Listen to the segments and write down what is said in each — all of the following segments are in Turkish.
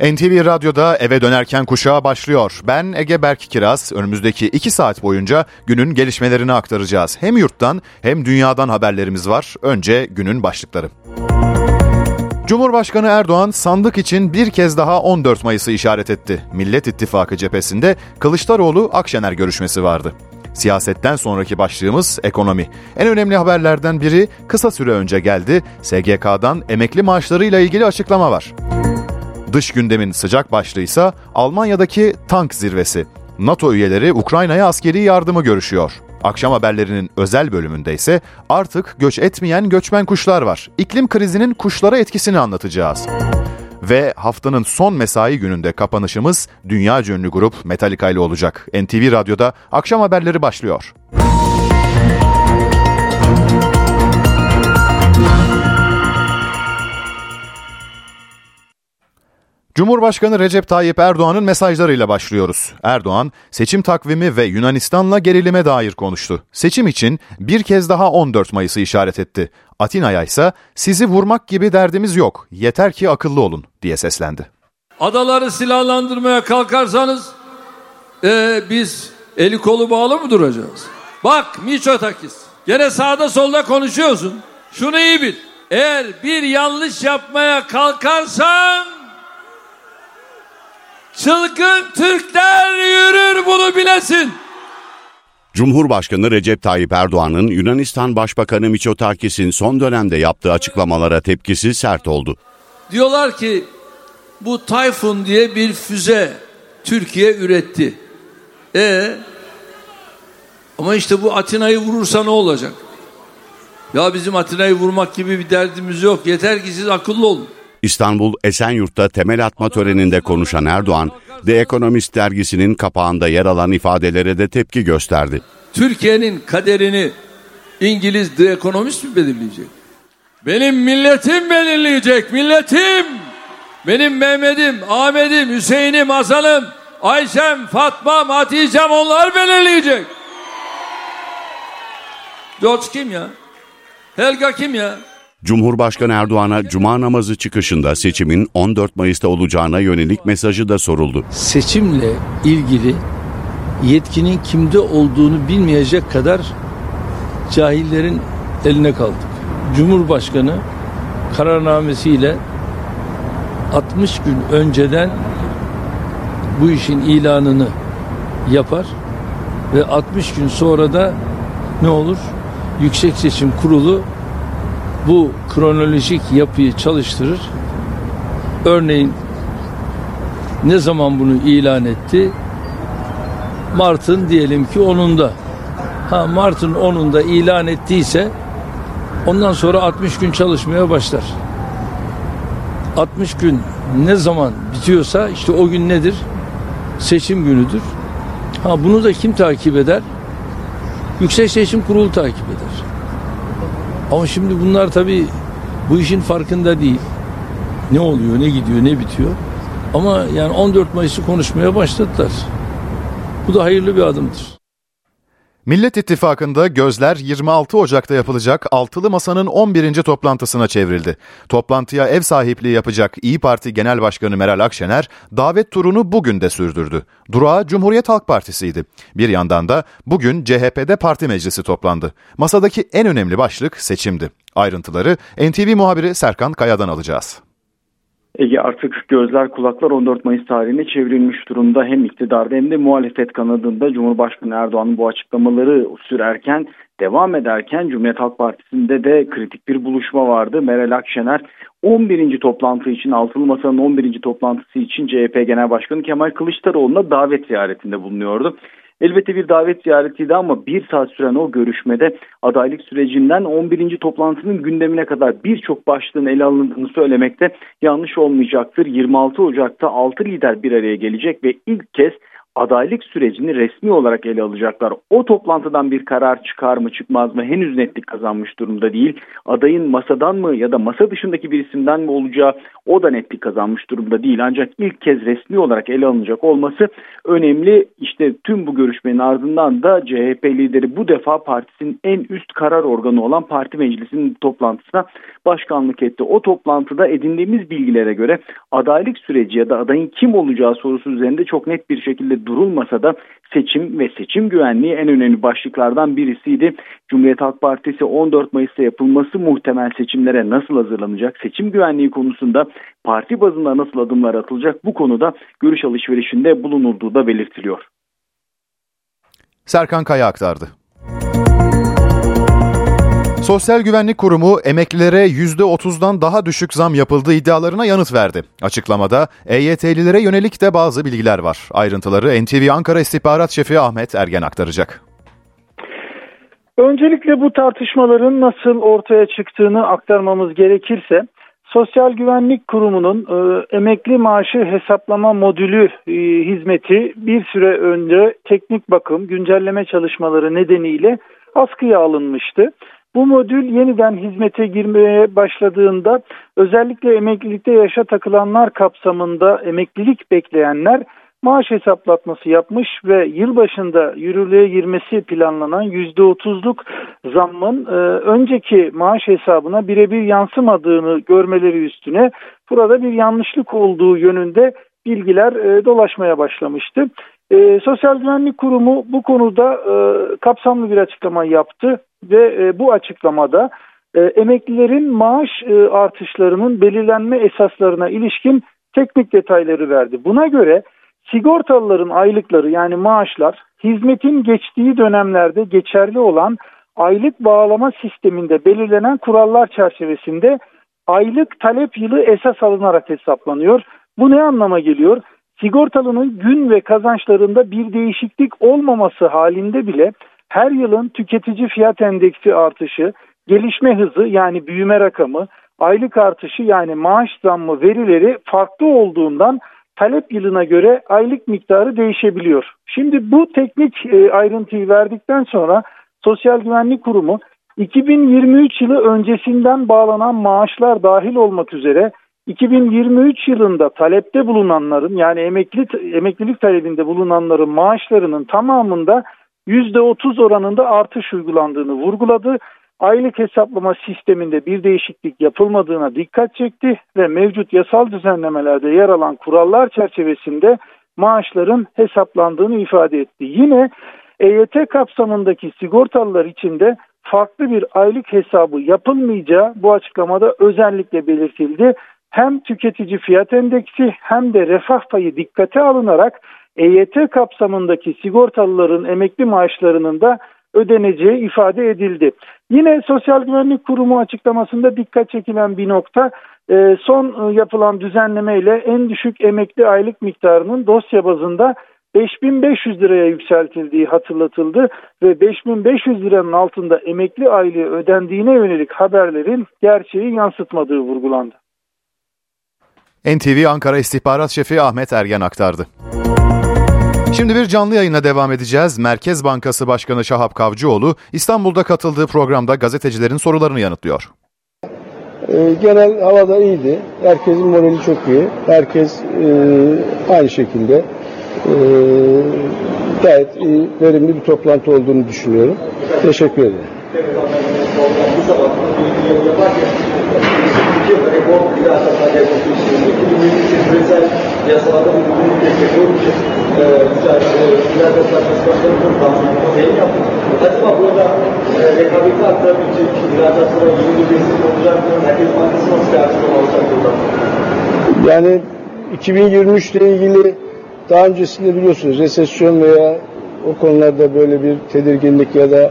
NTV Radyo'da eve dönerken kuşağa başlıyor. Ben Ege Berk Kiraz. Önümüzdeki iki saat boyunca günün gelişmelerini aktaracağız. Hem yurttan hem dünyadan haberlerimiz var. Önce günün başlıkları. Cumhurbaşkanı Erdoğan sandık için bir kez daha 14 Mayıs'ı işaret etti. Millet İttifakı cephesinde Kılıçdaroğlu Akşener görüşmesi vardı. Siyasetten sonraki başlığımız ekonomi. En önemli haberlerden biri kısa süre önce geldi. SGK'dan emekli maaşlarıyla ilgili açıklama var. Dış gündemin sıcak başlığı ise Almanya'daki tank zirvesi. NATO üyeleri Ukrayna'ya askeri yardımı görüşüyor. Akşam haberlerinin özel bölümünde ise artık göç etmeyen göçmen kuşlar var. İklim krizinin kuşlara etkisini anlatacağız. Ve haftanın son mesai gününde kapanışımız dünya ünlü grup Metallica ile olacak. NTV Radyo'da akşam haberleri başlıyor. Cumhurbaşkanı Recep Tayyip Erdoğan'ın mesajlarıyla başlıyoruz. Erdoğan, seçim takvimi ve Yunanistan'la gerilime dair konuştu. Seçim için bir kez daha 14 Mayıs'ı işaret etti. Atina'ya ise sizi vurmak gibi derdimiz yok, yeter ki akıllı olun diye seslendi. Adaları silahlandırmaya kalkarsanız ee, biz eli kolu bağlı mı duracağız? Bak Miçotakis, gene sağda solda konuşuyorsun. Şunu iyi bil. Eğer bir yanlış yapmaya kalkarsan Çılgın Türkler yürür bunu bilesin. Cumhurbaşkanı Recep Tayyip Erdoğan'ın Yunanistan Başbakanı Mitsotakis'in son dönemde yaptığı açıklamalara tepkisi sert oldu. Diyorlar ki bu Tayfun diye bir füze Türkiye üretti. E ama işte bu Atina'yı vurursa ne olacak? Ya bizim Atina'yı vurmak gibi bir derdimiz yok. Yeter ki siz akıllı olun. İstanbul Esenyurt'ta temel atma töreninde konuşan Erdoğan, The Economist dergisinin kapağında yer alan ifadelere de tepki gösterdi. Türkiye'nin kaderini İngiliz The Economist mi belirleyecek? Benim milletim belirleyecek, milletim. Benim Mehmet'im, Ahmet'im, Hüseyin'im, Hasan'ım, Ayşem, Fatma'm, Hatice'm onlar belirleyecek. George kim ya? Helga kim ya? Cumhurbaşkanı Erdoğan'a cuma namazı çıkışında seçimin 14 Mayıs'ta olacağına yönelik mesajı da soruldu. Seçimle ilgili yetkinin kimde olduğunu bilmeyecek kadar cahillerin eline kaldık. Cumhurbaşkanı kararnamesiyle 60 gün önceden bu işin ilanını yapar ve 60 gün sonra da ne olur? Yüksek Seçim Kurulu bu kronolojik yapıyı çalıştırır. Örneğin ne zaman bunu ilan etti? Mart'ın diyelim ki 10'unda. Ha Mart'ın 10'unda ilan ettiyse ondan sonra 60 gün çalışmaya başlar. 60 gün ne zaman bitiyorsa işte o gün nedir? Seçim günüdür. Ha bunu da kim takip eder? Yüksek Seçim Kurulu takip eder. Ama şimdi bunlar tabii bu işin farkında değil. Ne oluyor, ne gidiyor, ne bitiyor. Ama yani 14 Mayıs'ı konuşmaya başladılar. Bu da hayırlı bir adımdır. Millet İttifakı'nda gözler 26 Ocak'ta yapılacak Altılı Masa'nın 11. toplantısına çevrildi. Toplantıya ev sahipliği yapacak İyi Parti Genel Başkanı Meral Akşener davet turunu bugün de sürdürdü. Durağı Cumhuriyet Halk Partisi'ydi. Bir yandan da bugün CHP'de parti meclisi toplandı. Masadaki en önemli başlık seçimdi. Ayrıntıları NTV muhabiri Serkan Kaya'dan alacağız. Ege artık gözler kulaklar 14 Mayıs tarihine çevrilmiş durumda. Hem iktidarda hem de muhalefet kanadında Cumhurbaşkanı Erdoğan'ın bu açıklamaları sürerken devam ederken Cumhuriyet Halk Partisi'nde de kritik bir buluşma vardı. Meral Akşener 11. toplantı için Altılı Masa'nın 11. toplantısı için CHP Genel Başkanı Kemal Kılıçdaroğlu'na davet ziyaretinde bulunuyordu. Elbette bir davet ziyaretiydi ama bir saat süren o görüşmede adaylık sürecinden 11. toplantının gündemine kadar birçok başlığın ele alındığını söylemekte yanlış olmayacaktır. 26 Ocak'ta 6 lider bir araya gelecek ve ilk kez adaylık sürecini resmi olarak ele alacaklar. O toplantıdan bir karar çıkar mı çıkmaz mı henüz netlik kazanmış durumda değil. Adayın masadan mı ya da masa dışındaki bir isimden mi olacağı o da netlik kazanmış durumda değil. Ancak ilk kez resmi olarak ele alınacak olması önemli. İşte tüm bu görüşmenin ardından da CHP lideri bu defa partisinin en üst karar organı olan parti meclisinin toplantısına başkanlık etti. O toplantıda edindiğimiz bilgilere göre adaylık süreci ya da adayın kim olacağı sorusu üzerinde çok net bir şekilde durulmasa da seçim ve seçim güvenliği en önemli başlıklardan birisiydi. Cumhuriyet Halk Partisi 14 Mayıs'ta yapılması muhtemel seçimlere nasıl hazırlanacak? Seçim güvenliği konusunda parti bazında nasıl adımlar atılacak? Bu konuda görüş alışverişinde bulunulduğu da belirtiliyor. Serkan Kaya aktardı. Sosyal Güvenlik Kurumu emeklilere %30'dan daha düşük zam yapıldığı iddialarına yanıt verdi. Açıklamada EYT'lilere yönelik de bazı bilgiler var. Ayrıntıları NTV Ankara İstihbarat Şefi Ahmet Ergen aktaracak. Öncelikle bu tartışmaların nasıl ortaya çıktığını aktarmamız gerekirse Sosyal Güvenlik Kurumu'nun e, emekli maaşı hesaplama modülü e, hizmeti bir süre önce teknik bakım güncelleme çalışmaları nedeniyle askıya alınmıştı. Bu modül yeniden hizmete girmeye başladığında özellikle emeklilikte yaşa takılanlar kapsamında emeklilik bekleyenler maaş hesaplatması yapmış ve yılbaşında yürürlüğe girmesi planlanan %30'luk zammın e, önceki maaş hesabına birebir yansımadığını görmeleri üstüne burada bir yanlışlık olduğu yönünde bilgiler e, dolaşmaya başlamıştı. E, Sosyal Güvenlik Kurumu bu konuda e, kapsamlı bir açıklama yaptı ve e, bu açıklamada e, emeklilerin maaş e, artışlarının belirlenme esaslarına ilişkin teknik detayları verdi. Buna göre sigortalıların aylıkları yani maaşlar hizmetin geçtiği dönemlerde geçerli olan aylık bağlama sisteminde belirlenen kurallar çerçevesinde aylık talep yılı esas alınarak hesaplanıyor. Bu ne anlama geliyor? Sigortalının gün ve kazançlarında bir değişiklik olmaması halinde bile her yılın tüketici fiyat endeksi artışı, gelişme hızı yani büyüme rakamı, aylık artışı yani maaş zammı verileri farklı olduğundan talep yılına göre aylık miktarı değişebiliyor. Şimdi bu teknik e, ayrıntıyı verdikten sonra Sosyal Güvenlik Kurumu 2023 yılı öncesinden bağlanan maaşlar dahil olmak üzere 2023 yılında talepte bulunanların yani emekli emeklilik talebinde bulunanların maaşlarının tamamında %30 oranında artış uygulandığını vurguladı. Aylık hesaplama sisteminde bir değişiklik yapılmadığına dikkat çekti ve mevcut yasal düzenlemelerde yer alan kurallar çerçevesinde maaşların hesaplandığını ifade etti. Yine EYT kapsamındaki sigortalılar için de farklı bir aylık hesabı yapılmayacağı bu açıklamada özellikle belirtildi. Hem tüketici fiyat endeksi hem de refah payı dikkate alınarak EYT kapsamındaki sigortalıların emekli maaşlarının da ödeneceği ifade edildi. Yine Sosyal Güvenlik Kurumu açıklamasında dikkat çekilen bir nokta e, son e, yapılan düzenleme ile en düşük emekli aylık miktarının dosya bazında 5500 liraya yükseltildiği hatırlatıldı ve 5500 liranın altında emekli aylığı ödendiğine yönelik haberlerin gerçeği yansıtmadığı vurgulandı. NTV Ankara İstihbarat Şefi Ahmet Ergen aktardı. Şimdi bir canlı yayına devam edeceğiz. Merkez Bankası Başkanı Şahap Kavcıoğlu İstanbul'da katıldığı programda gazetecilerin sorularını yanıtlıyor. Ee, genel havada iyiydi. Herkesin morali çok iyi. Herkes e, aynı şekilde e, gayet iyi, verimli bir toplantı olduğunu düşünüyorum. Teşekkür ederim. Yasalarda bir destek için mücadele tartışmalarının yaptık. Acaba burada rekabeti arttırabilecek ihracatlara yeni bir destek olacak mı? Merkez Bankası nasıl açıklama olacak burada? Yani 2023 ile ilgili daha öncesinde biliyorsunuz resesyon veya o konularda böyle bir tedirginlik ya da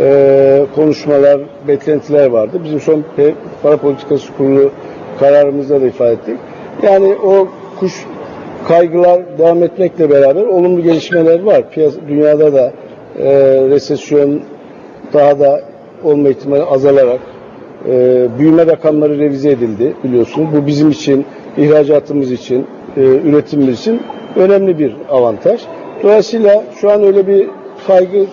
e, konuşmalar, beklentiler vardı. Bizim son para politikası kurulu kararımızda da ifade ettik. Yani o kuş kaygılar devam etmekle beraber olumlu gelişmeler var. Piyasa, dünyada da e, resesyon daha da olma ihtimali azalarak e, büyüme rakamları revize edildi biliyorsunuz. Bu bizim için, ihracatımız için, e, üretimimiz için önemli bir avantaj. Dolayısıyla şu an öyle bir kaygı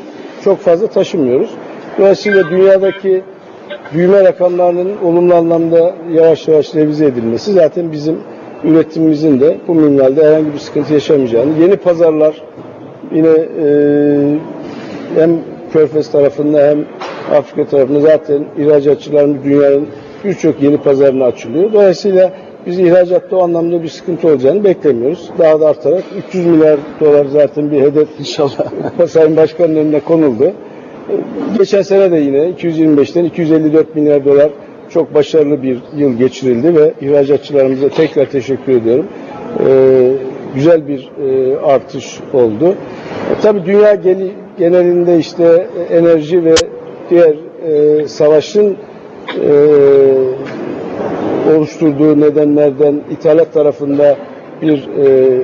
çok fazla taşımıyoruz. Dolayısıyla dünyadaki büyüme rakamlarının olumlu anlamda yavaş yavaş revize edilmesi zaten bizim üretimimizin de bu minvalde herhangi bir sıkıntı yaşamayacağını, yeni pazarlar yine e, hem Körfez tarafında hem Afrika tarafında zaten ihracatçılarımız dünyanın birçok yeni pazarına açılıyor. Dolayısıyla biz ihracatta o anlamda bir sıkıntı olacağını beklemiyoruz. Daha da artarak 300 milyar dolar zaten bir hedef inşallah Sayın Başkan'ın önüne konuldu. Geçen sene de yine 225'ten 254 milyar dolar çok başarılı bir yıl geçirildi ve ihracatçılarımıza tekrar teşekkür ediyorum. Ee, güzel bir e, artış oldu. E, tabii dünya genelinde işte enerji ve diğer e, savaşın e, oluşturduğu nedenlerden ithalat tarafında bir e,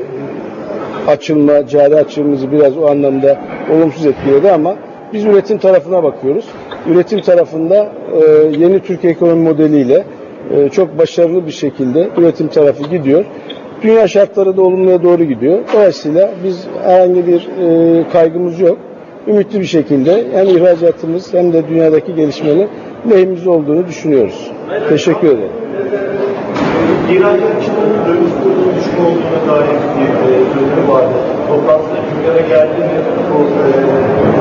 açılma, cari açığımızı biraz o anlamda olumsuz etkiledi ama biz üretim tarafına bakıyoruz. Üretim tarafında e, yeni Türkiye ekonomi modeliyle e, çok başarılı bir şekilde üretim tarafı gidiyor. Dünya şartları da olumluya doğru gidiyor. Dolayısıyla biz herhangi bir e, kaygımız yok. Ümitli bir şekilde hem ihracatımız hem de dünyadaki gelişmeler lehimiz olduğunu düşünüyoruz. Teşekkür ederim. İhracatçıların döviz kurulu düşük olduğuna dair bir sözleri vardı. Toplantıda gündeme geldi mi e,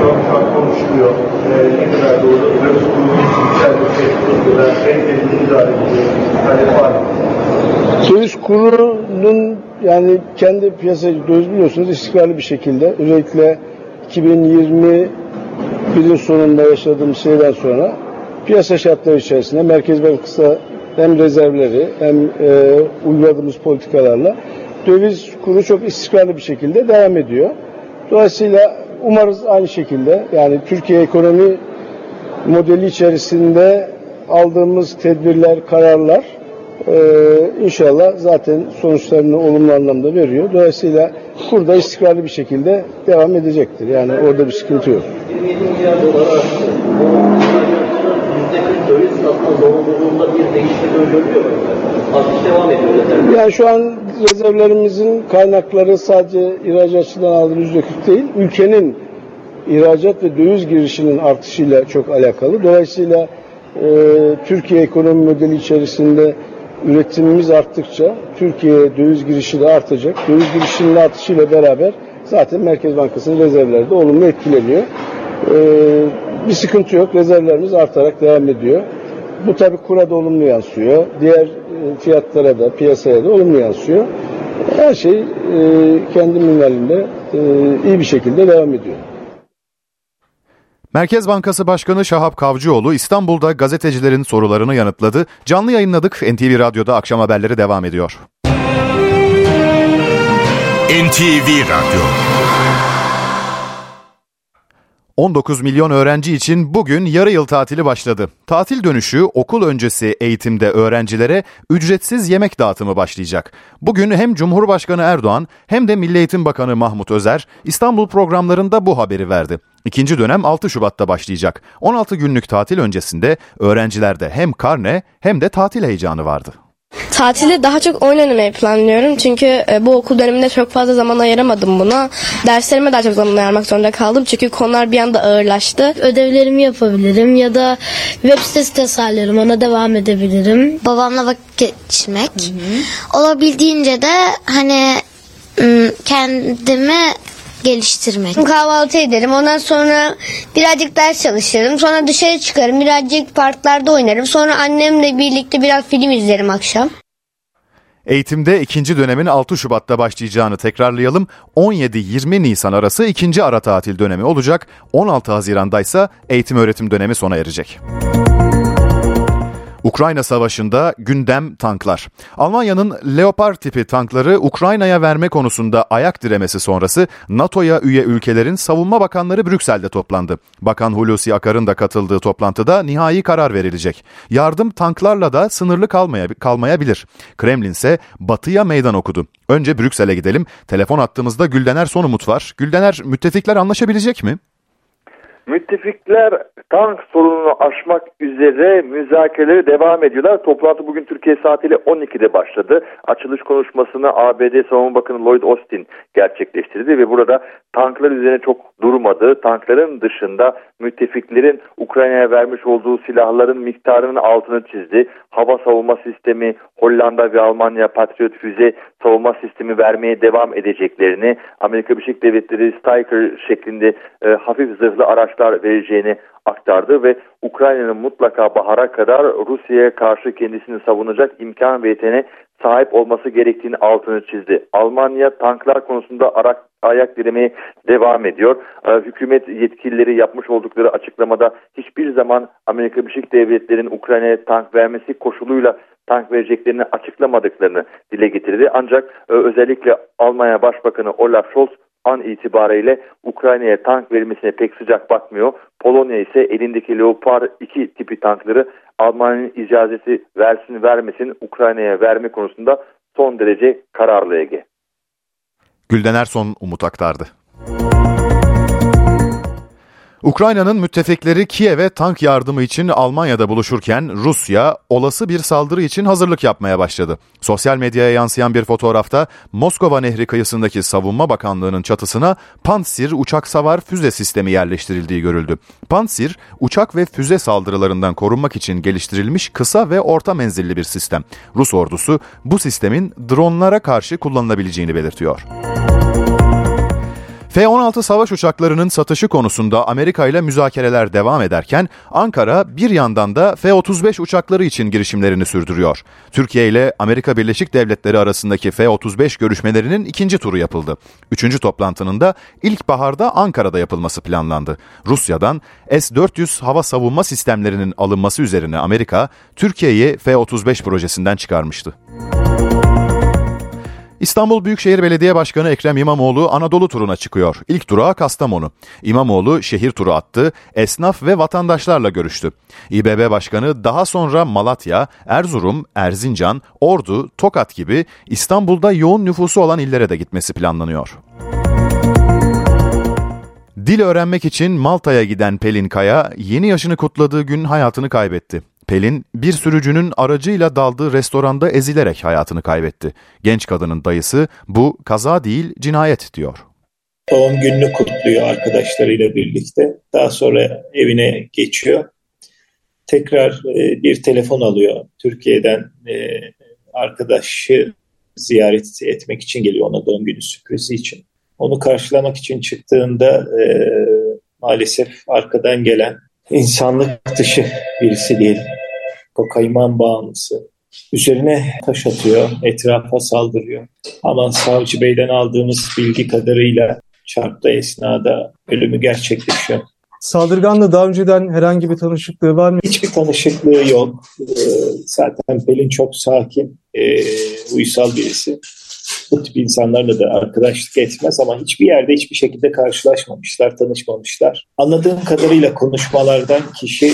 şu an konuşuluyor. E, ne kadar doğru döviz kurulu yükselmesi ya da idare var mı? Döviz kurunun yani kendi piyasa döviz biliyorsunuz istikrarlı bir şekilde özellikle 2021'in sonunda yaşadığımız şeyden sonra piyasa şartları içerisinde Merkez Bankası hem rezervleri hem e, uyguladığımız politikalarla döviz kuru çok istikrarlı bir şekilde devam ediyor. Dolayısıyla umarız aynı şekilde yani Türkiye ekonomi modeli içerisinde aldığımız tedbirler, kararlar e, inşallah zaten sonuçlarını olumlu anlamda veriyor. Dolayısıyla kurda istikrarlı bir şekilde devam edecektir. Yani orada bir sıkıntı yok. 27 milyar dolar arttı. %40 döviz satma zorunluluğunda bir değişiklik öngörülüyor mu? Artış devam ediyor. Yani şu an rezervlerimizin kaynakları sadece ihracatçıdan aldığımız %40 değil, ülkenin ihracat ve döviz girişinin artışıyla çok alakalı. Dolayısıyla e, Türkiye ekonomi modeli içerisinde üretimimiz arttıkça Türkiye döviz girişi de artacak. Döviz girişinin artışıyla beraber zaten Merkez Bankası'nın rezervleri de olumlu etkileniyor. E, bir sıkıntı yok. Rezervlerimiz artarak devam ediyor. Bu tabi kura da olumlu yansıyor. Diğer e, fiyatlara da, piyasaya da olumlu yansıyor. Her şey e, kendi minvalinde e, iyi bir şekilde devam ediyor. Merkez Bankası Başkanı Şahap Kavcıoğlu İstanbul'da gazetecilerin sorularını yanıtladı. Canlı yayınladık. NTV Radyo'da akşam haberleri devam ediyor. NTV Radyo 19 milyon öğrenci için bugün yarı yıl tatili başladı. Tatil dönüşü okul öncesi eğitimde öğrencilere ücretsiz yemek dağıtımı başlayacak. Bugün hem Cumhurbaşkanı Erdoğan hem de Milli Eğitim Bakanı Mahmut Özer İstanbul programlarında bu haberi verdi. İkinci dönem 6 Şubat'ta başlayacak. 16 günlük tatil öncesinde öğrencilerde hem karne hem de tatil heyecanı vardı. Tatili daha çok oyun oynamayı planlıyorum. Çünkü e, bu okul döneminde çok fazla zaman ayıramadım buna. Derslerime daha çok zaman ayırmak zorunda kaldım. Çünkü konular bir anda ağırlaştı. Ödevlerimi yapabilirim ya da web sitesi tasarlarım ona devam edebilirim. Babamla vakit geçirmek. Olabildiğince de hani kendimi geliştirmek. Kahvaltı ederim. Ondan sonra birazcık ders çalışırım. Sonra dışarı çıkarım. Birazcık parklarda oynarım. Sonra annemle birlikte biraz film izlerim akşam. Eğitimde ikinci dönemin 6 Şubat'ta başlayacağını tekrarlayalım. 17-20 Nisan arası ikinci ara tatil dönemi olacak. 16 Haziran'da ise eğitim öğretim dönemi sona erecek. Ukrayna Savaşı'nda gündem tanklar. Almanya'nın Leopard tipi tankları Ukrayna'ya verme konusunda ayak diremesi sonrası NATO'ya üye ülkelerin savunma bakanları Brüksel'de toplandı. Bakan Hulusi Akar'ın da katıldığı toplantıda nihai karar verilecek. Yardım tanklarla da sınırlı kalmaya, kalmayabilir. Kremlin ise batıya meydan okudu. Önce Brüksel'e gidelim. Telefon attığımızda Güldener Sonumut var. Güldener müttefikler anlaşabilecek mi? Müttefikler tank sorununu aşmak üzere müzakereleri devam ediyorlar. Toplantı bugün Türkiye saatiyle 12'de başladı. Açılış konuşmasını ABD Savunma Bakanı Lloyd Austin gerçekleştirdi ve burada tanklar üzerine çok durmadı. Tankların dışında müttefiklerin Ukrayna'ya vermiş olduğu silahların miktarının altını çizdi. Hava savunma sistemi, Hollanda ve Almanya Patriot füze savunma sistemi vermeye devam edeceklerini, Amerika Birleşik Devletleri Stryker şeklinde e, hafif zırhlı araçlar vereceğini aktardı ve Ukrayna'nın mutlaka bahara kadar Rusya'ya karşı kendisini savunacak imkan ve yeteneğe sahip olması gerektiğini altını çizdi. Almanya tanklar konusunda arak, ayak dilemeye devam ediyor. Ee, hükümet yetkilileri yapmış oldukları açıklamada hiçbir zaman Amerika Birleşik Devletleri'nin Ukrayna'ya tank vermesi koşuluyla tank vereceklerini açıklamadıklarını dile getirdi. Ancak e, özellikle Almanya Başbakanı Olaf Scholz an itibariyle Ukrayna'ya tank verilmesine pek sıcak bakmıyor. Polonya ise elindeki Leopard 2 tipi tankları Almanya'nın icazeti versin vermesin Ukrayna'ya verme konusunda son derece kararlı Ege. Gülden Erson Umut aktardı. Ukrayna'nın müttefikleri Kiev'e tank yardımı için Almanya'da buluşurken Rusya olası bir saldırı için hazırlık yapmaya başladı. Sosyal medyaya yansıyan bir fotoğrafta Moskova Nehri kıyısındaki Savunma Bakanlığı'nın çatısına Pansir uçak savar füze sistemi yerleştirildiği görüldü. Pansir, uçak ve füze saldırılarından korunmak için geliştirilmiş kısa ve orta menzilli bir sistem. Rus ordusu bu sistemin dronlara karşı kullanılabileceğini belirtiyor. F-16 savaş uçaklarının satışı konusunda Amerika ile müzakereler devam ederken Ankara bir yandan da F-35 uçakları için girişimlerini sürdürüyor. Türkiye ile Amerika Birleşik Devletleri arasındaki F-35 görüşmelerinin ikinci turu yapıldı. Üçüncü toplantının da ilkbaharda Ankara'da yapılması planlandı. Rusya'dan S-400 hava savunma sistemlerinin alınması üzerine Amerika, Türkiye'yi F-35 projesinden çıkarmıştı. İstanbul Büyükşehir Belediye Başkanı Ekrem İmamoğlu Anadolu turuna çıkıyor. İlk durağı Kastamonu. İmamoğlu şehir turu attı, esnaf ve vatandaşlarla görüştü. İBB Başkanı daha sonra Malatya, Erzurum, Erzincan, Ordu, Tokat gibi İstanbul'da yoğun nüfusu olan illere de gitmesi planlanıyor. Dil öğrenmek için Malta'ya giden Pelin Kaya, yeni yaşını kutladığı gün hayatını kaybetti. Pelin bir sürücünün aracıyla daldığı restoranda ezilerek hayatını kaybetti. Genç kadının dayısı bu kaza değil cinayet diyor. Doğum gününü kutluyor arkadaşlarıyla birlikte. Daha sonra evine geçiyor. Tekrar e, bir telefon alıyor. Türkiye'den e, arkadaşı ziyaret etmek için geliyor ona doğum günü sürprizi için. Onu karşılamak için çıktığında e, maalesef arkadan gelen insanlık dışı birisi diyelim. Kokaiman bağımlısı. Üzerine taş atıyor, etrafa saldırıyor. Ama savcı beyden aldığımız bilgi kadarıyla çarptı esnada ölümü gerçekleşiyor. Saldırganla daha önceden herhangi bir tanışıklığı var mı? Hiçbir tanışıklığı yok. Ee, zaten Pelin çok sakin, e, uysal birisi. Bu tip insanlarla da arkadaşlık etmez ama hiçbir yerde hiçbir şekilde karşılaşmamışlar, tanışmamışlar. Anladığım kadarıyla konuşmalardan kişi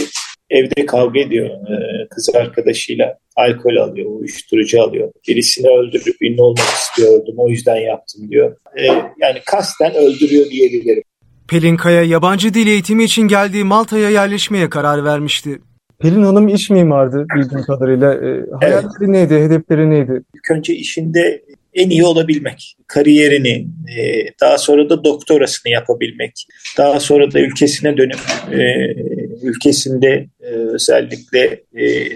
evde kavga ediyor e, kız arkadaşıyla. Alkol alıyor, uyuşturucu alıyor. Birisini öldürüp ünlü olmak istiyordum o yüzden yaptım diyor. E, yani kasten öldürüyor diyebilirim. Pelin Kaya yabancı dil eğitimi için geldiği Malta'ya yerleşmeye karar vermişti. Pelin Hanım iç mimardı bildiğim kadarıyla. E, hayalleri evet. neydi, hedefleri neydi? İlk önce işinde en iyi olabilmek, kariyerini, e, daha sonra da doktorasını yapabilmek, daha sonra da ülkesine dönüp e, ülkesinde e, özellikle e,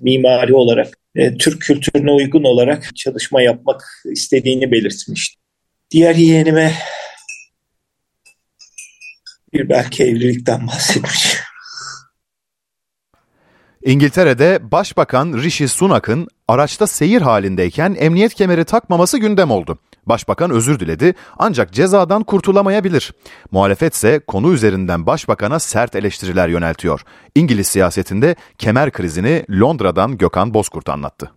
mimari olarak e, Türk kültürüne uygun olarak çalışma yapmak istediğini belirtmişti. Diğer yeğenime bir belki evlilikten bahsetmiş. İngiltere'de Başbakan Rishi Sunak'ın araçta seyir halindeyken emniyet kemeri takmaması gündem oldu. Başbakan özür diledi ancak cezadan kurtulamayabilir. Muhalefet ise konu üzerinden başbakana sert eleştiriler yöneltiyor. İngiliz siyasetinde kemer krizini Londra'dan Gökhan Bozkurt anlattı.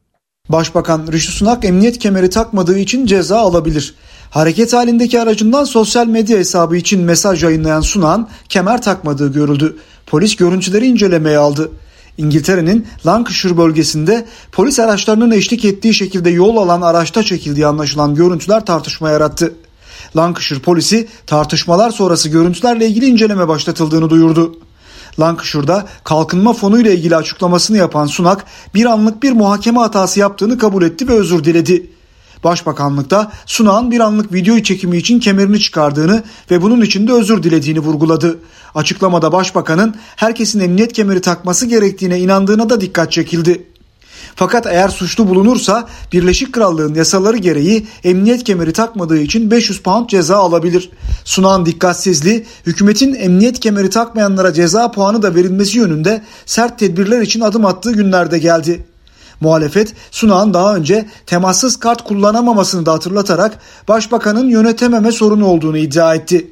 Başbakan Rishi Sunak emniyet kemeri takmadığı için ceza alabilir. Hareket halindeki aracından sosyal medya hesabı için mesaj yayınlayan Sunan kemer takmadığı görüldü. Polis görüntüleri incelemeye aldı. İngiltere'nin Lancashire bölgesinde polis araçlarının eşlik ettiği şekilde yol alan araçta çekildiği anlaşılan görüntüler tartışma yarattı. Lancashire polisi tartışmalar sonrası görüntülerle ilgili inceleme başlatıldığını duyurdu. Lancashire'da kalkınma fonu ile ilgili açıklamasını yapan Sunak bir anlık bir muhakeme hatası yaptığını kabul etti ve özür diledi. Başbakanlıkta Sunak'ın bir anlık video çekimi için kemerini çıkardığını ve bunun için de özür dilediğini vurguladı. Açıklamada başbakanın herkesin emniyet kemeri takması gerektiğine inandığına da dikkat çekildi. Fakat eğer suçlu bulunursa Birleşik Krallığın yasaları gereği emniyet kemeri takmadığı için 500 pound ceza alabilir. Sunan dikkatsizliği hükümetin emniyet kemeri takmayanlara ceza puanı da verilmesi yönünde sert tedbirler için adım attığı günlerde geldi. Muhalefet Sunak'ın daha önce temassız kart kullanamamasını da hatırlatarak başbakanın yönetememe sorunu olduğunu iddia etti.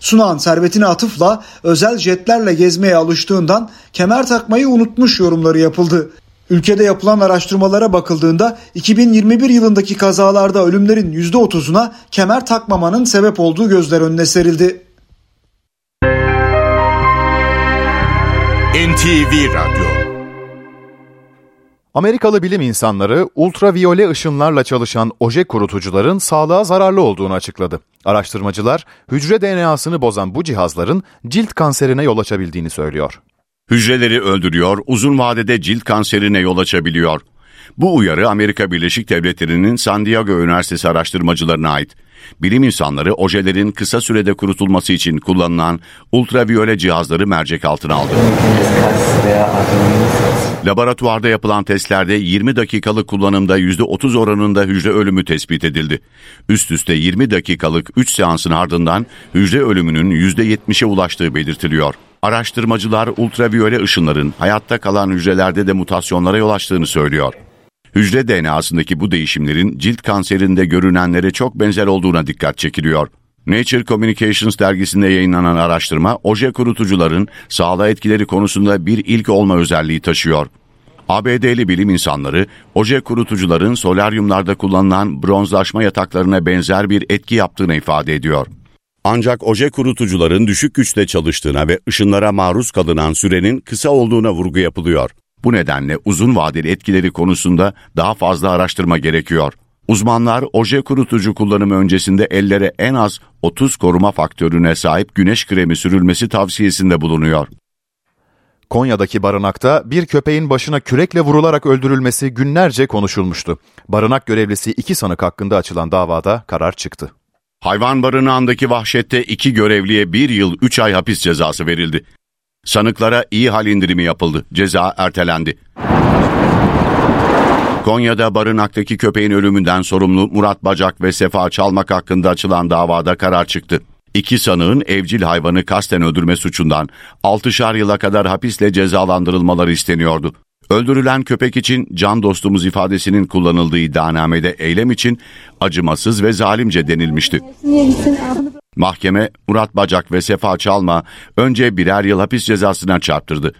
Sunak'ın servetine atıfla özel jetlerle gezmeye alıştığından kemer takmayı unutmuş yorumları yapıldı. Ülkede yapılan araştırmalara bakıldığında 2021 yılındaki kazalarda ölümlerin %30'una kemer takmamanın sebep olduğu gözler önüne serildi. NTV Radyo Amerikalı bilim insanları ultraviyole ışınlarla çalışan oje kurutucuların sağlığa zararlı olduğunu açıkladı. Araştırmacılar hücre DNA'sını bozan bu cihazların cilt kanserine yol açabildiğini söylüyor. Hücreleri öldürüyor, uzun vadede cilt kanserine yol açabiliyor. Bu uyarı Amerika Birleşik Devletleri'nin San Diego Üniversitesi araştırmacılarına ait. Bilim insanları ojelerin kısa sürede kurutulması için kullanılan ultraviyole cihazları mercek altına aldı. Laboratuvarda yapılan testlerde 20 dakikalık kullanımda %30 oranında hücre ölümü tespit edildi. Üst üste 20 dakikalık 3 seansın ardından hücre ölümünün %70'e ulaştığı belirtiliyor. Araştırmacılar ultraviyole ışınların hayatta kalan hücrelerde de mutasyonlara yol açtığını söylüyor. Hücre DNA'sındaki bu değişimlerin cilt kanserinde görünenlere çok benzer olduğuna dikkat çekiliyor. Nature Communications dergisinde yayınlanan araştırma, oje kurutucuların sağlığa etkileri konusunda bir ilk olma özelliği taşıyor. ABD'li bilim insanları, oje kurutucuların solaryumlarda kullanılan bronzlaşma yataklarına benzer bir etki yaptığını ifade ediyor. Ancak oje kurutucuların düşük güçte çalıştığına ve ışınlara maruz kalınan sürenin kısa olduğuna vurgu yapılıyor. Bu nedenle uzun vadeli etkileri konusunda daha fazla araştırma gerekiyor. Uzmanlar oje kurutucu kullanımı öncesinde ellere en az 30 koruma faktörüne sahip güneş kremi sürülmesi tavsiyesinde bulunuyor. Konya'daki barınakta bir köpeğin başına kürekle vurularak öldürülmesi günlerce konuşulmuştu. Barınak görevlisi iki sanık hakkında açılan davada karar çıktı. Hayvan barınağındaki vahşette iki görevliye bir yıl üç ay hapis cezası verildi. Sanıklara iyi hal indirimi yapıldı. Ceza ertelendi. Konya'da barınaktaki köpeğin ölümünden sorumlu Murat Bacak ve Sefa Çalmak hakkında açılan davada karar çıktı. İki sanığın evcil hayvanı kasten öldürme suçundan 6'şar yıla kadar hapisle cezalandırılmaları isteniyordu. Öldürülen köpek için can dostumuz ifadesinin kullanıldığı iddianamede eylem için acımasız ve zalimce denilmişti. Mahkeme Murat Bacak ve Sefa Çalma önce birer yıl hapis cezasına çarptırdı.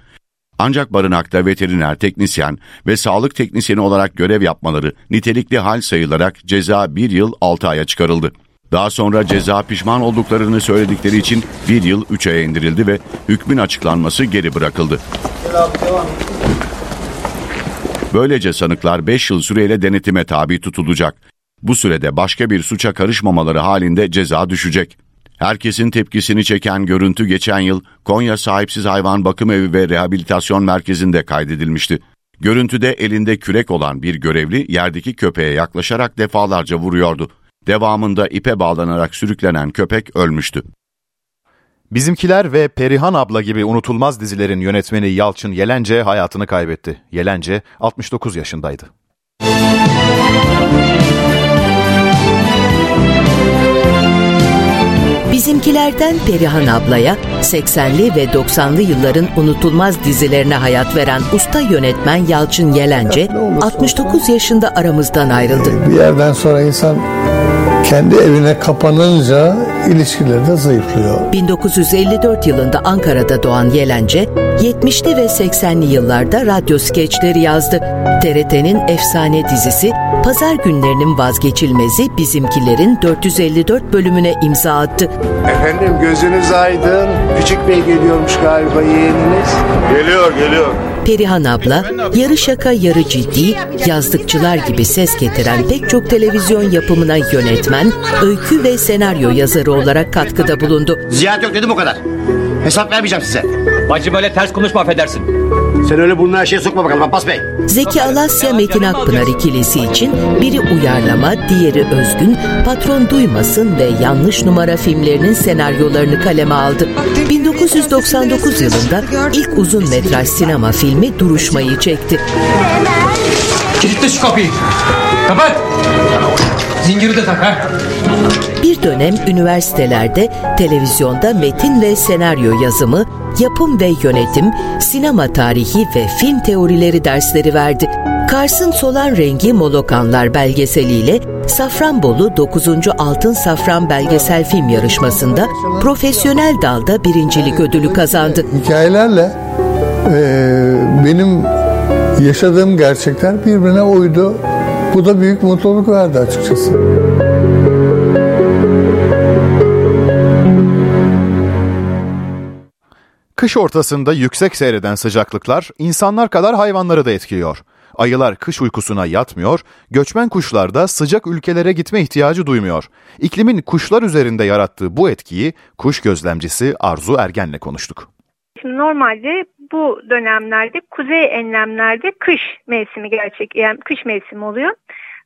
Ancak barınakta veteriner teknisyen ve sağlık teknisyeni olarak görev yapmaları nitelikli hal sayılarak ceza bir yıl altı aya çıkarıldı. Daha sonra ceza pişman olduklarını söyledikleri için bir yıl üç aya indirildi ve hükmün açıklanması geri bırakıldı. Böylece sanıklar 5 yıl süreyle denetime tabi tutulacak. Bu sürede başka bir suça karışmamaları halinde ceza düşecek. Herkesin tepkisini çeken görüntü geçen yıl Konya Sahipsiz Hayvan Bakım Evi ve Rehabilitasyon Merkezi'nde kaydedilmişti. Görüntüde elinde kürek olan bir görevli yerdeki köpeğe yaklaşarak defalarca vuruyordu. Devamında ipe bağlanarak sürüklenen köpek ölmüştü. Bizimkiler ve Perihan abla gibi unutulmaz dizilerin yönetmeni Yalçın Yelence hayatını kaybetti. Yelence 69 yaşındaydı. Bizimkilerden Perihan ablaya 80'li ve 90'lı yılların unutulmaz dizilerine hayat veren usta yönetmen Yalçın Yelence 69 yaşında aramızdan ayrıldı. Bir yerden sonra insan kendi evine kapanınca ilişkileri de zayıflıyor. 1954 yılında Ankara'da doğan Yelence, 70'li ve 80'li yıllarda radyo skeçleri yazdı. TRT'nin efsane dizisi Pazar günlerinin vazgeçilmezi bizimkilerin 454 bölümüne imza attı. Efendim gözünüz aydın. Küçük Bey geliyormuş galiba yeğeniniz. Geliyor geliyor. Perihan abla yarı şaka yarı ciddi, yazdıkçılar gibi ses getiren pek çok televizyon yapımına yönetmen, öykü ve senaryo yazarı olarak katkıda bulundu. Ziyaret yok dedim o kadar. Hesap vermeyeceğim size. Bacı böyle ters konuşma affedersin. Sen öyle burnuna her şeye sokma bakalım Abbas Bey. Zeki Alasya Metin Akpınar ikilisi için biri uyarlama, diğeri özgün, patron duymasın ve yanlış numara filmlerinin senaryolarını kaleme aldı. 1999 yılında ilk uzun metraj sinema filmi Duruşmayı çekti. Kilitle şu kapıyı. Kapat. Zinciri de tak ha. Bir dönem üniversitelerde televizyonda metin ve senaryo yazımı, yapım ve yönetim, sinema tarihi ve film teorileri dersleri verdi. Kars'ın Solan Rengi Molokanlar belgeseliyle Safranbolu 9. Altın Safran Belgesel Film Yarışması'nda profesyonel dalda birincilik ödülü kazandı. Hikayelerle e, benim yaşadığım gerçekler birbirine uydu. Bu da büyük mutluluk verdi açıkçası. Kış ortasında yüksek seyreden sıcaklıklar insanlar kadar hayvanları da etkiliyor. Ayılar kış uykusuna yatmıyor, göçmen kuşlar da sıcak ülkelere gitme ihtiyacı duymuyor. İklimin kuşlar üzerinde yarattığı bu etkiyi kuş gözlemcisi Arzu Ergen'le konuştuk. Şimdi normalde bu dönemlerde kuzey enlemlerde kış mevsimi gerçek yani kış mevsimi oluyor.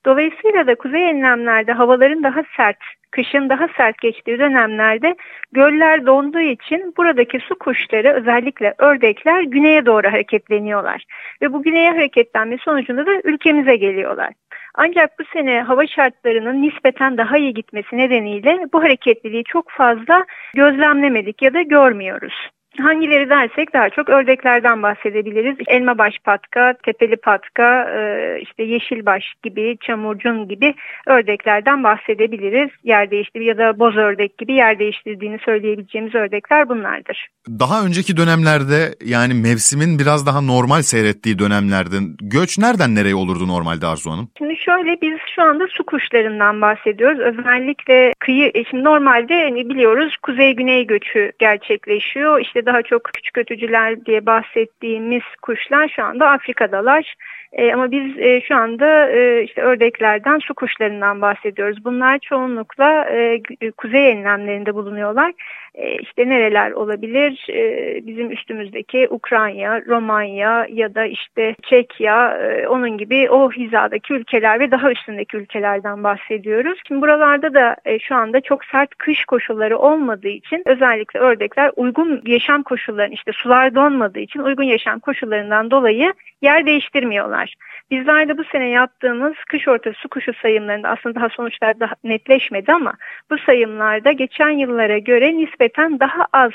Dolayısıyla da kuzey enlemlerde havaların daha sert, kışın daha sert geçtiği dönemlerde göller donduğu için buradaki su kuşları özellikle ördekler güneye doğru hareketleniyorlar. Ve bu güneye hareketlenme sonucunda da ülkemize geliyorlar. Ancak bu sene hava şartlarının nispeten daha iyi gitmesi nedeniyle bu hareketliliği çok fazla gözlemlemedik ya da görmüyoruz. Hangileri dersek daha çok ördeklerden bahsedebiliriz. Elmabaş patka, tepeli patka, e, işte yeşilbaş gibi, çamurcun gibi ördeklerden bahsedebiliriz. Yer değiştirdiği ya da boz ördek gibi yer değiştirdiğini söyleyebileceğimiz ördekler bunlardır. Daha önceki dönemlerde yani mevsimin biraz daha normal seyrettiği dönemlerde göç nereden nereye olurdu normalde Arzu Hanım? Şimdi şöyle biz şu anda su kuşlarından bahsediyoruz. Özellikle kıyı, e, şimdi normalde hani biliyoruz kuzey-güney göçü gerçekleşiyor. İşte daha çok küçük ötücüler diye bahsettiğimiz kuşlar şu anda Afrika'dalar. E, ama biz e, şu anda e, işte ördeklerden, su kuşlarından bahsediyoruz. Bunlar çoğunlukla e, kuzey enlemlerinde bulunuyorlar. E, işte nereler olabilir? E, bizim üstümüzdeki Ukrayna, Romanya ya da işte Çekya, e, onun gibi o hizadaki ülkeler ve daha üstündeki ülkelerden bahsediyoruz. Şimdi buralarda da e, şu anda çok sert kış koşulları olmadığı için özellikle ördekler uygun yaşam koşullarının işte sular donmadığı için uygun yaşam koşullarından dolayı yer değiştirmiyorlar. Bizler de bu sene yaptığımız kış ortası su kuşu sayımlarında aslında daha sonuçlar daha netleşmedi ama bu sayımlarda geçen yıllara göre nispeten daha az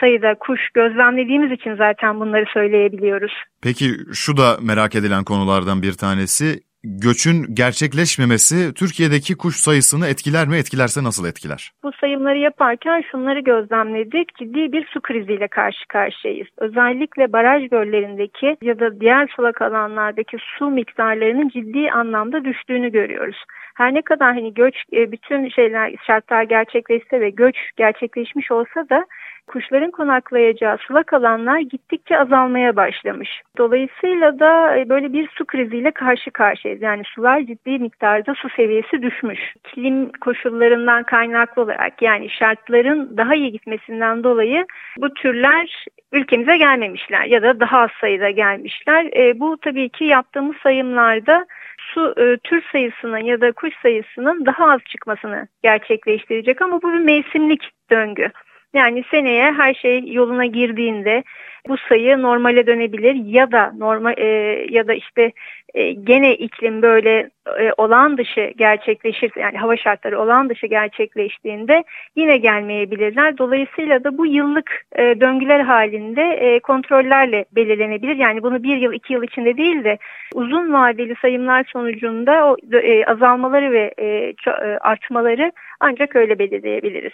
sayıda kuş gözlemlediğimiz için zaten bunları söyleyebiliyoruz. Peki şu da merak edilen konulardan bir tanesi göçün gerçekleşmemesi Türkiye'deki kuş sayısını etkiler mi? Etkilerse nasıl etkiler? Bu sayımları yaparken şunları gözlemledik. Ciddi bir su kriziyle karşı karşıyayız. Özellikle baraj göllerindeki ya da diğer sulak alanlardaki su miktarlarının ciddi anlamda düştüğünü görüyoruz. Her ne kadar hani göç bütün şeyler şartlar gerçekleşse ve göç gerçekleşmiş olsa da kuşların konaklayacağı sulak alanlar gittikçe azalmaya başlamış. Dolayısıyla da e, böyle bir su kriziyle karşı karşıyayız. Yani sular ciddi miktarda su seviyesi düşmüş. İklim koşullarından kaynaklı olarak yani şartların daha iyi gitmesinden dolayı bu türler ülkemize gelmemişler ya da daha az sayıda gelmişler. E, bu tabii ki yaptığımız sayımlarda su e, tür sayısının ya da kuş sayısının daha az çıkmasını gerçekleştirecek ama bu bir mevsimlik döngü. Yani seneye her şey yoluna girdiğinde bu sayı normale dönebilir ya da normal e, ya da işte e, gene iklim böyle e, olağan dışı gerçekleşirse yani hava şartları olağan dışı gerçekleştiğinde yine gelmeyebilirler. Dolayısıyla da bu yıllık e, döngüler halinde e, kontrollerle belirlenebilir. Yani bunu bir yıl iki yıl içinde değil de uzun vadeli sayımlar sonucunda o e, azalmaları ve e, e artmaları ancak öyle belirleyebiliriz.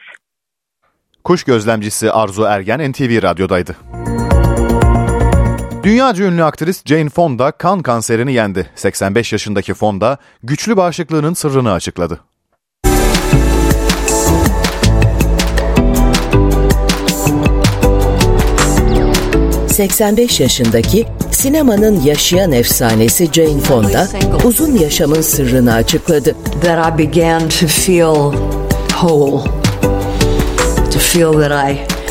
Kuş gözlemcisi Arzu Ergen NTV Radyo'daydı. Dünyaca ünlü aktris Jane Fonda kan kanserini yendi. 85 yaşındaki Fonda güçlü bağışıklığının sırrını açıkladı. 85 yaşındaki sinemanın yaşayan efsanesi Jane Fonda uzun yaşamın sırrını açıkladı. That I began to feel whole.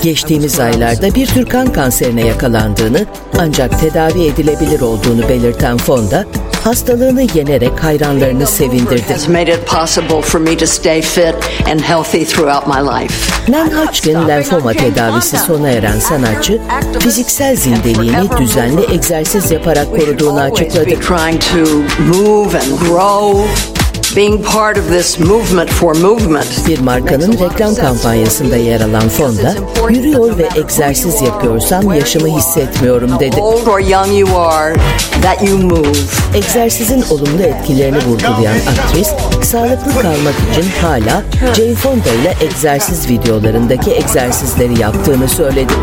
Geçtiğimiz aylarda bir tür kan kanserine yakalandığını ancak tedavi edilebilir olduğunu belirten Fonda, hastalığını yenerek hayranlarını sevindirdi. has made it possible for me to stay fit and healthy throughout my life. Non-Hodgkin lenfoma tedavisi sona eren sanatçı, fiziksel zindeliğini düzenli egzersiz yaparak koruduğunu açıkladı. Be trying to move and grow. Being part of this movement for movement. Bir markanın reklam kampanyasında yer alan Fonda, yürüyor ve egzersiz yapıyorsam yaşımı hissetmiyorum dedi. Old or young you are, that you move. Egzersizin olumlu etkilerini vurgulayan aktris, sağlıklı kalmak için hala Jane Fonda ile egzersiz videolarındaki egzersizleri yaptığını söyledi.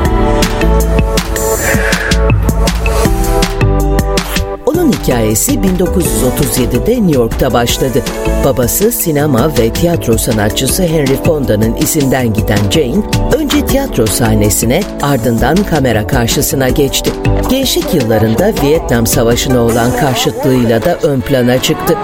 Onun hikayesi 1937'de New York'ta başladı. Babası sinema ve tiyatro sanatçısı Henry Fonda'nın izinden giden Jane, önce tiyatro sahnesine ardından kamera karşısına geçti. Gençlik yıllarında Vietnam Savaşı'na olan karşıtlığıyla da ön plana çıktı.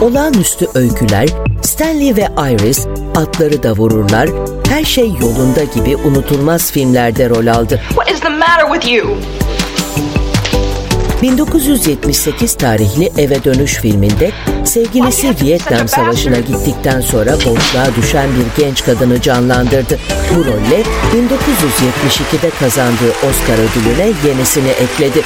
Olağanüstü öyküler, Stanley ve Iris atları da vururlar, her şey yolunda gibi unutulmaz filmlerde rol aldı. What is the matter with you? 1978 tarihli Eve Dönüş filminde sevgilisi Vietnam Savaşı'na gittikten sonra boşluğa düşen bir genç kadını canlandırdı. Bu rolle 1972'de kazandığı Oscar ödülüne yenisini ekledi.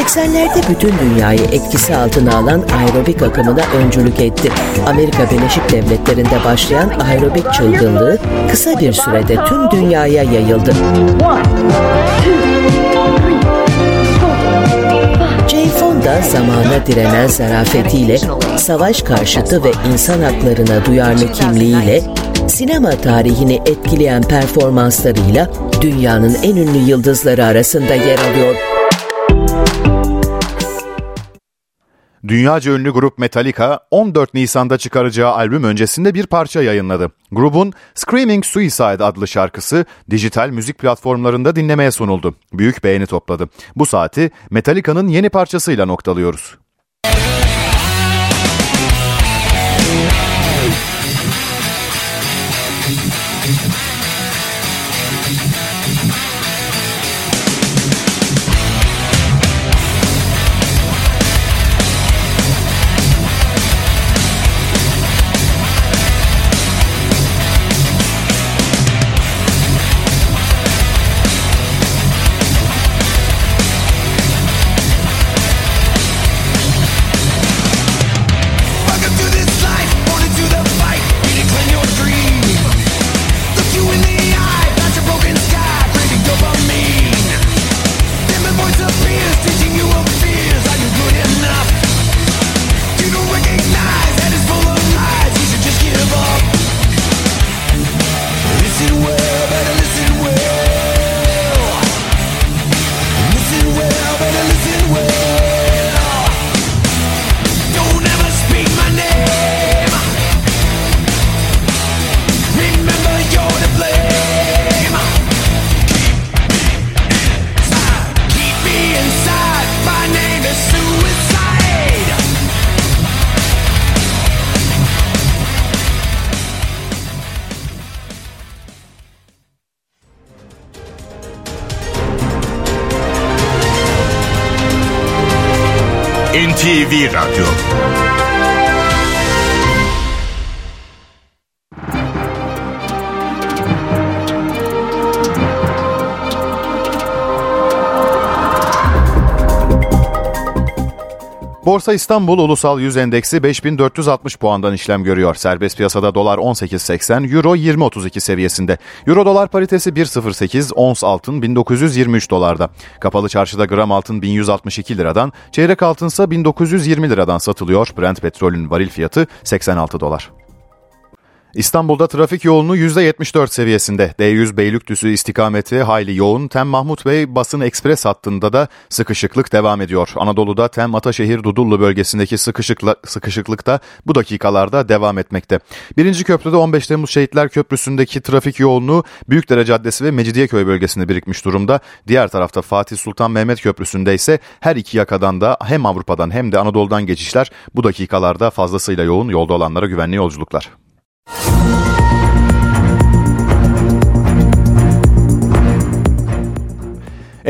...80'lerde bütün dünyayı etkisi altına alan aerobik akımına öncülük etti. Amerika Birleşik Devletleri'nde başlayan aerobik çılgınlığı kısa bir sürede tüm dünyaya yayıldı. Jane Fonda zamana direnen zarafetiyle, savaş karşıtı ve insan haklarına duyarlı kimliğiyle, sinema tarihini etkileyen performanslarıyla dünyanın en ünlü yıldızları arasında yer alıyor. Dünyaca ünlü grup Metallica 14 Nisan'da çıkaracağı albüm öncesinde bir parça yayınladı. Grubun Screaming Suicide adlı şarkısı dijital müzik platformlarında dinlemeye sunuldu. Büyük beğeni topladı. Bu saati Metallica'nın yeni parçasıyla noktalıyoruz. Borsa İstanbul Ulusal Yüz Endeksi 5460 puandan işlem görüyor. Serbest piyasada dolar 18.80, euro 20.32 seviyesinde. Euro dolar paritesi 1.08, ons altın 1923 dolarda. Kapalı çarşıda gram altın 1162 liradan, çeyrek altınsa 1920 liradan satılıyor. Brent petrolün varil fiyatı 86 dolar. İstanbul'da trafik yoğunluğu %74 seviyesinde. D100 Beylikdüzü istikameti hayli yoğun. Tem Mahmut Bey basın ekspres hattında da sıkışıklık devam ediyor. Anadolu'da Tem Ataşehir Dudullu bölgesindeki sıkışıkla, sıkışıklık da bu dakikalarda devam etmekte. Birinci köprüde 15 Temmuz Şehitler Köprüsü'ndeki trafik yoğunluğu Büyükdere Caddesi ve Mecidiyeköy bölgesinde birikmiş durumda. Diğer tarafta Fatih Sultan Mehmet Köprüsü'nde ise her iki yakadan da hem Avrupa'dan hem de Anadolu'dan geçişler bu dakikalarda fazlasıyla yoğun yolda olanlara güvenli yolculuklar.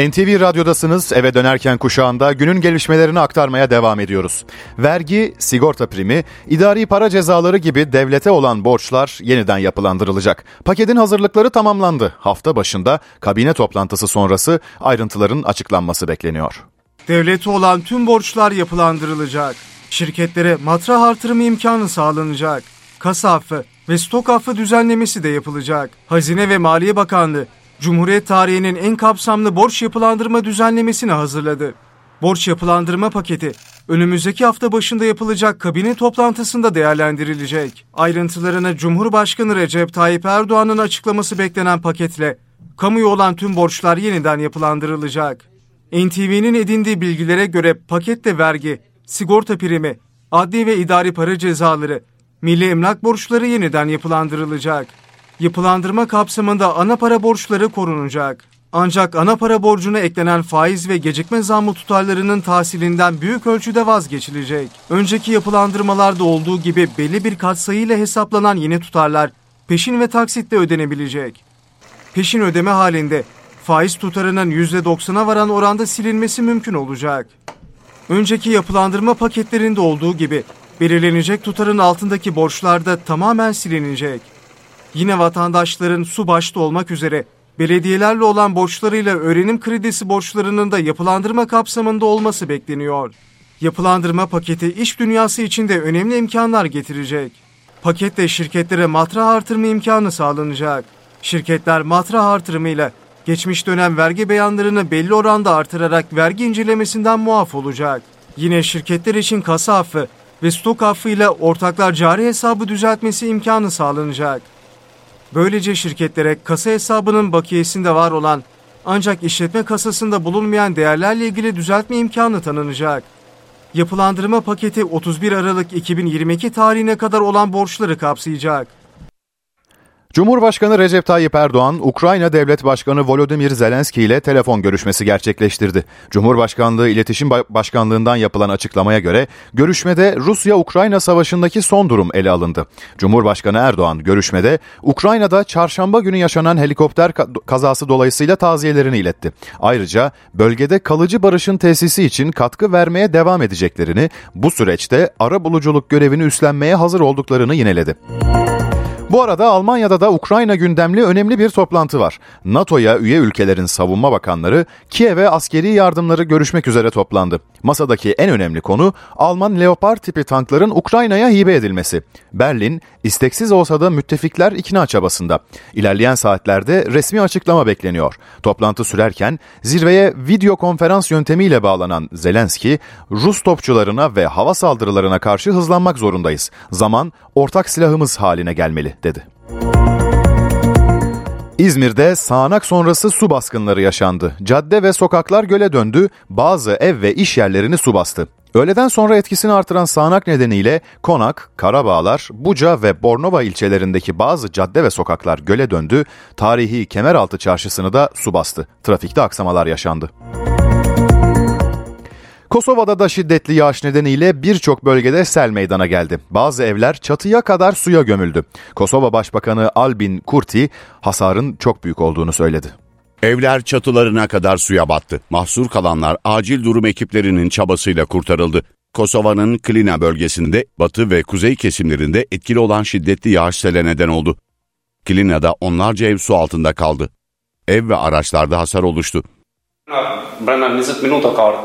NTV Radyo'dasınız. Eve dönerken kuşağında günün gelişmelerini aktarmaya devam ediyoruz. Vergi, sigorta primi, idari para cezaları gibi devlete olan borçlar yeniden yapılandırılacak. Paketin hazırlıkları tamamlandı. Hafta başında kabine toplantısı sonrası ayrıntıların açıklanması bekleniyor. Devlete olan tüm borçlar yapılandırılacak. Şirketlere matrah artırımı imkanı sağlanacak. Kasa affı ve stok affı düzenlemesi de yapılacak. Hazine ve Maliye Bakanlığı Cumhuriyet tarihinin en kapsamlı borç yapılandırma düzenlemesini hazırladı. Borç yapılandırma paketi önümüzdeki hafta başında yapılacak kabine toplantısında değerlendirilecek. Ayrıntılarını Cumhurbaşkanı Recep Tayyip Erdoğan'ın açıklaması beklenen paketle kamuya olan tüm borçlar yeniden yapılandırılacak. NTV'nin edindiği bilgilere göre pakette vergi, sigorta primi, adli ve idari para cezaları, milli emlak borçları yeniden yapılandırılacak. Yapılandırma kapsamında ana para borçları korunacak. Ancak ana para borcuna eklenen faiz ve gecikme zammı tutarlarının tahsilinden büyük ölçüde vazgeçilecek. Önceki yapılandırmalarda olduğu gibi belli bir katsayıyla hesaplanan yeni tutarlar peşin ve taksitle ödenebilecek. Peşin ödeme halinde faiz tutarının %90'a varan oranda silinmesi mümkün olacak. Önceki yapılandırma paketlerinde olduğu gibi belirlenecek tutarın altındaki borçlar da tamamen silinecek. Yine vatandaşların su başta olmak üzere belediyelerle olan borçlarıyla öğrenim kredisi borçlarının da yapılandırma kapsamında olması bekleniyor. Yapılandırma paketi iş dünyası için de önemli imkanlar getirecek. Pakette şirketlere matrah artırma imkanı sağlanacak. Şirketler matrah artırımıyla geçmiş dönem vergi beyanlarını belli oranda artırarak vergi incelemesinden muaf olacak. Yine şirketler için kasa affı ve stok affıyla ortaklar cari hesabı düzeltmesi imkanı sağlanacak. Böylece şirketlere kasa hesabının bakiyesinde var olan ancak işletme kasasında bulunmayan değerlerle ilgili düzeltme imkanı tanınacak. Yapılandırma paketi 31 Aralık 2022 tarihine kadar olan borçları kapsayacak. Cumhurbaşkanı Recep Tayyip Erdoğan, Ukrayna Devlet Başkanı Volodymyr Zelenski ile telefon görüşmesi gerçekleştirdi. Cumhurbaşkanlığı İletişim Başkanlığından yapılan açıklamaya göre görüşmede Rusya-Ukrayna savaşındaki son durum ele alındı. Cumhurbaşkanı Erdoğan görüşmede Ukrayna'da çarşamba günü yaşanan helikopter kazası dolayısıyla taziyelerini iletti. Ayrıca bölgede kalıcı barışın tesisi için katkı vermeye devam edeceklerini, bu süreçte ara buluculuk görevini üstlenmeye hazır olduklarını yineledi. Bu arada Almanya'da da Ukrayna gündemli önemli bir toplantı var. NATO'ya üye ülkelerin savunma bakanları Kiev'e askeri yardımları görüşmek üzere toplandı. Masadaki en önemli konu Alman Leopard tipi tankların Ukrayna'ya hibe edilmesi. Berlin isteksiz olsa da müttefikler ikna çabasında. İlerleyen saatlerde resmi açıklama bekleniyor. Toplantı sürerken zirveye video konferans yöntemiyle bağlanan Zelenski, Rus topçularına ve hava saldırılarına karşı hızlanmak zorundayız. Zaman ortak silahımız haline gelmeli dedi. İzmir'de sağanak sonrası su baskınları yaşandı. Cadde ve sokaklar göle döndü, bazı ev ve iş yerlerini su bastı. Öğleden sonra etkisini artıran sağanak nedeniyle Konak, Karabağlar, Buca ve Bornova ilçelerindeki bazı cadde ve sokaklar göle döndü, tarihi Kemeraltı çarşısını da su bastı. Trafikte aksamalar yaşandı. Kosova'da da şiddetli yağış nedeniyle birçok bölgede sel meydana geldi. Bazı evler çatıya kadar suya gömüldü. Kosova Başbakanı Albin Kurti hasarın çok büyük olduğunu söyledi. Evler çatılarına kadar suya battı. Mahsur kalanlar acil durum ekiplerinin çabasıyla kurtarıldı. Kosova'nın Klina bölgesinde batı ve kuzey kesimlerinde etkili olan şiddetli yağış sele neden oldu. Klina'da onlarca ev su altında kaldı. Ev ve araçlarda hasar oluştu.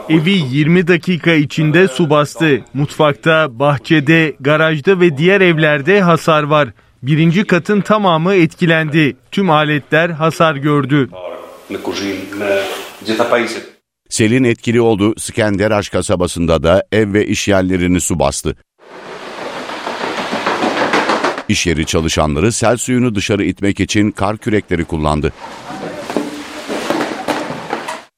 Evi 20 dakika içinde su bastı. Mutfakta, bahçede, garajda ve diğer evlerde hasar var. Birinci katın tamamı etkilendi. Tüm aletler hasar gördü. Selin etkili oldu. Skenderaş kasabasında da ev ve iş yerlerini su bastı. İş yeri çalışanları sel suyunu dışarı itmek için kar kürekleri kullandı.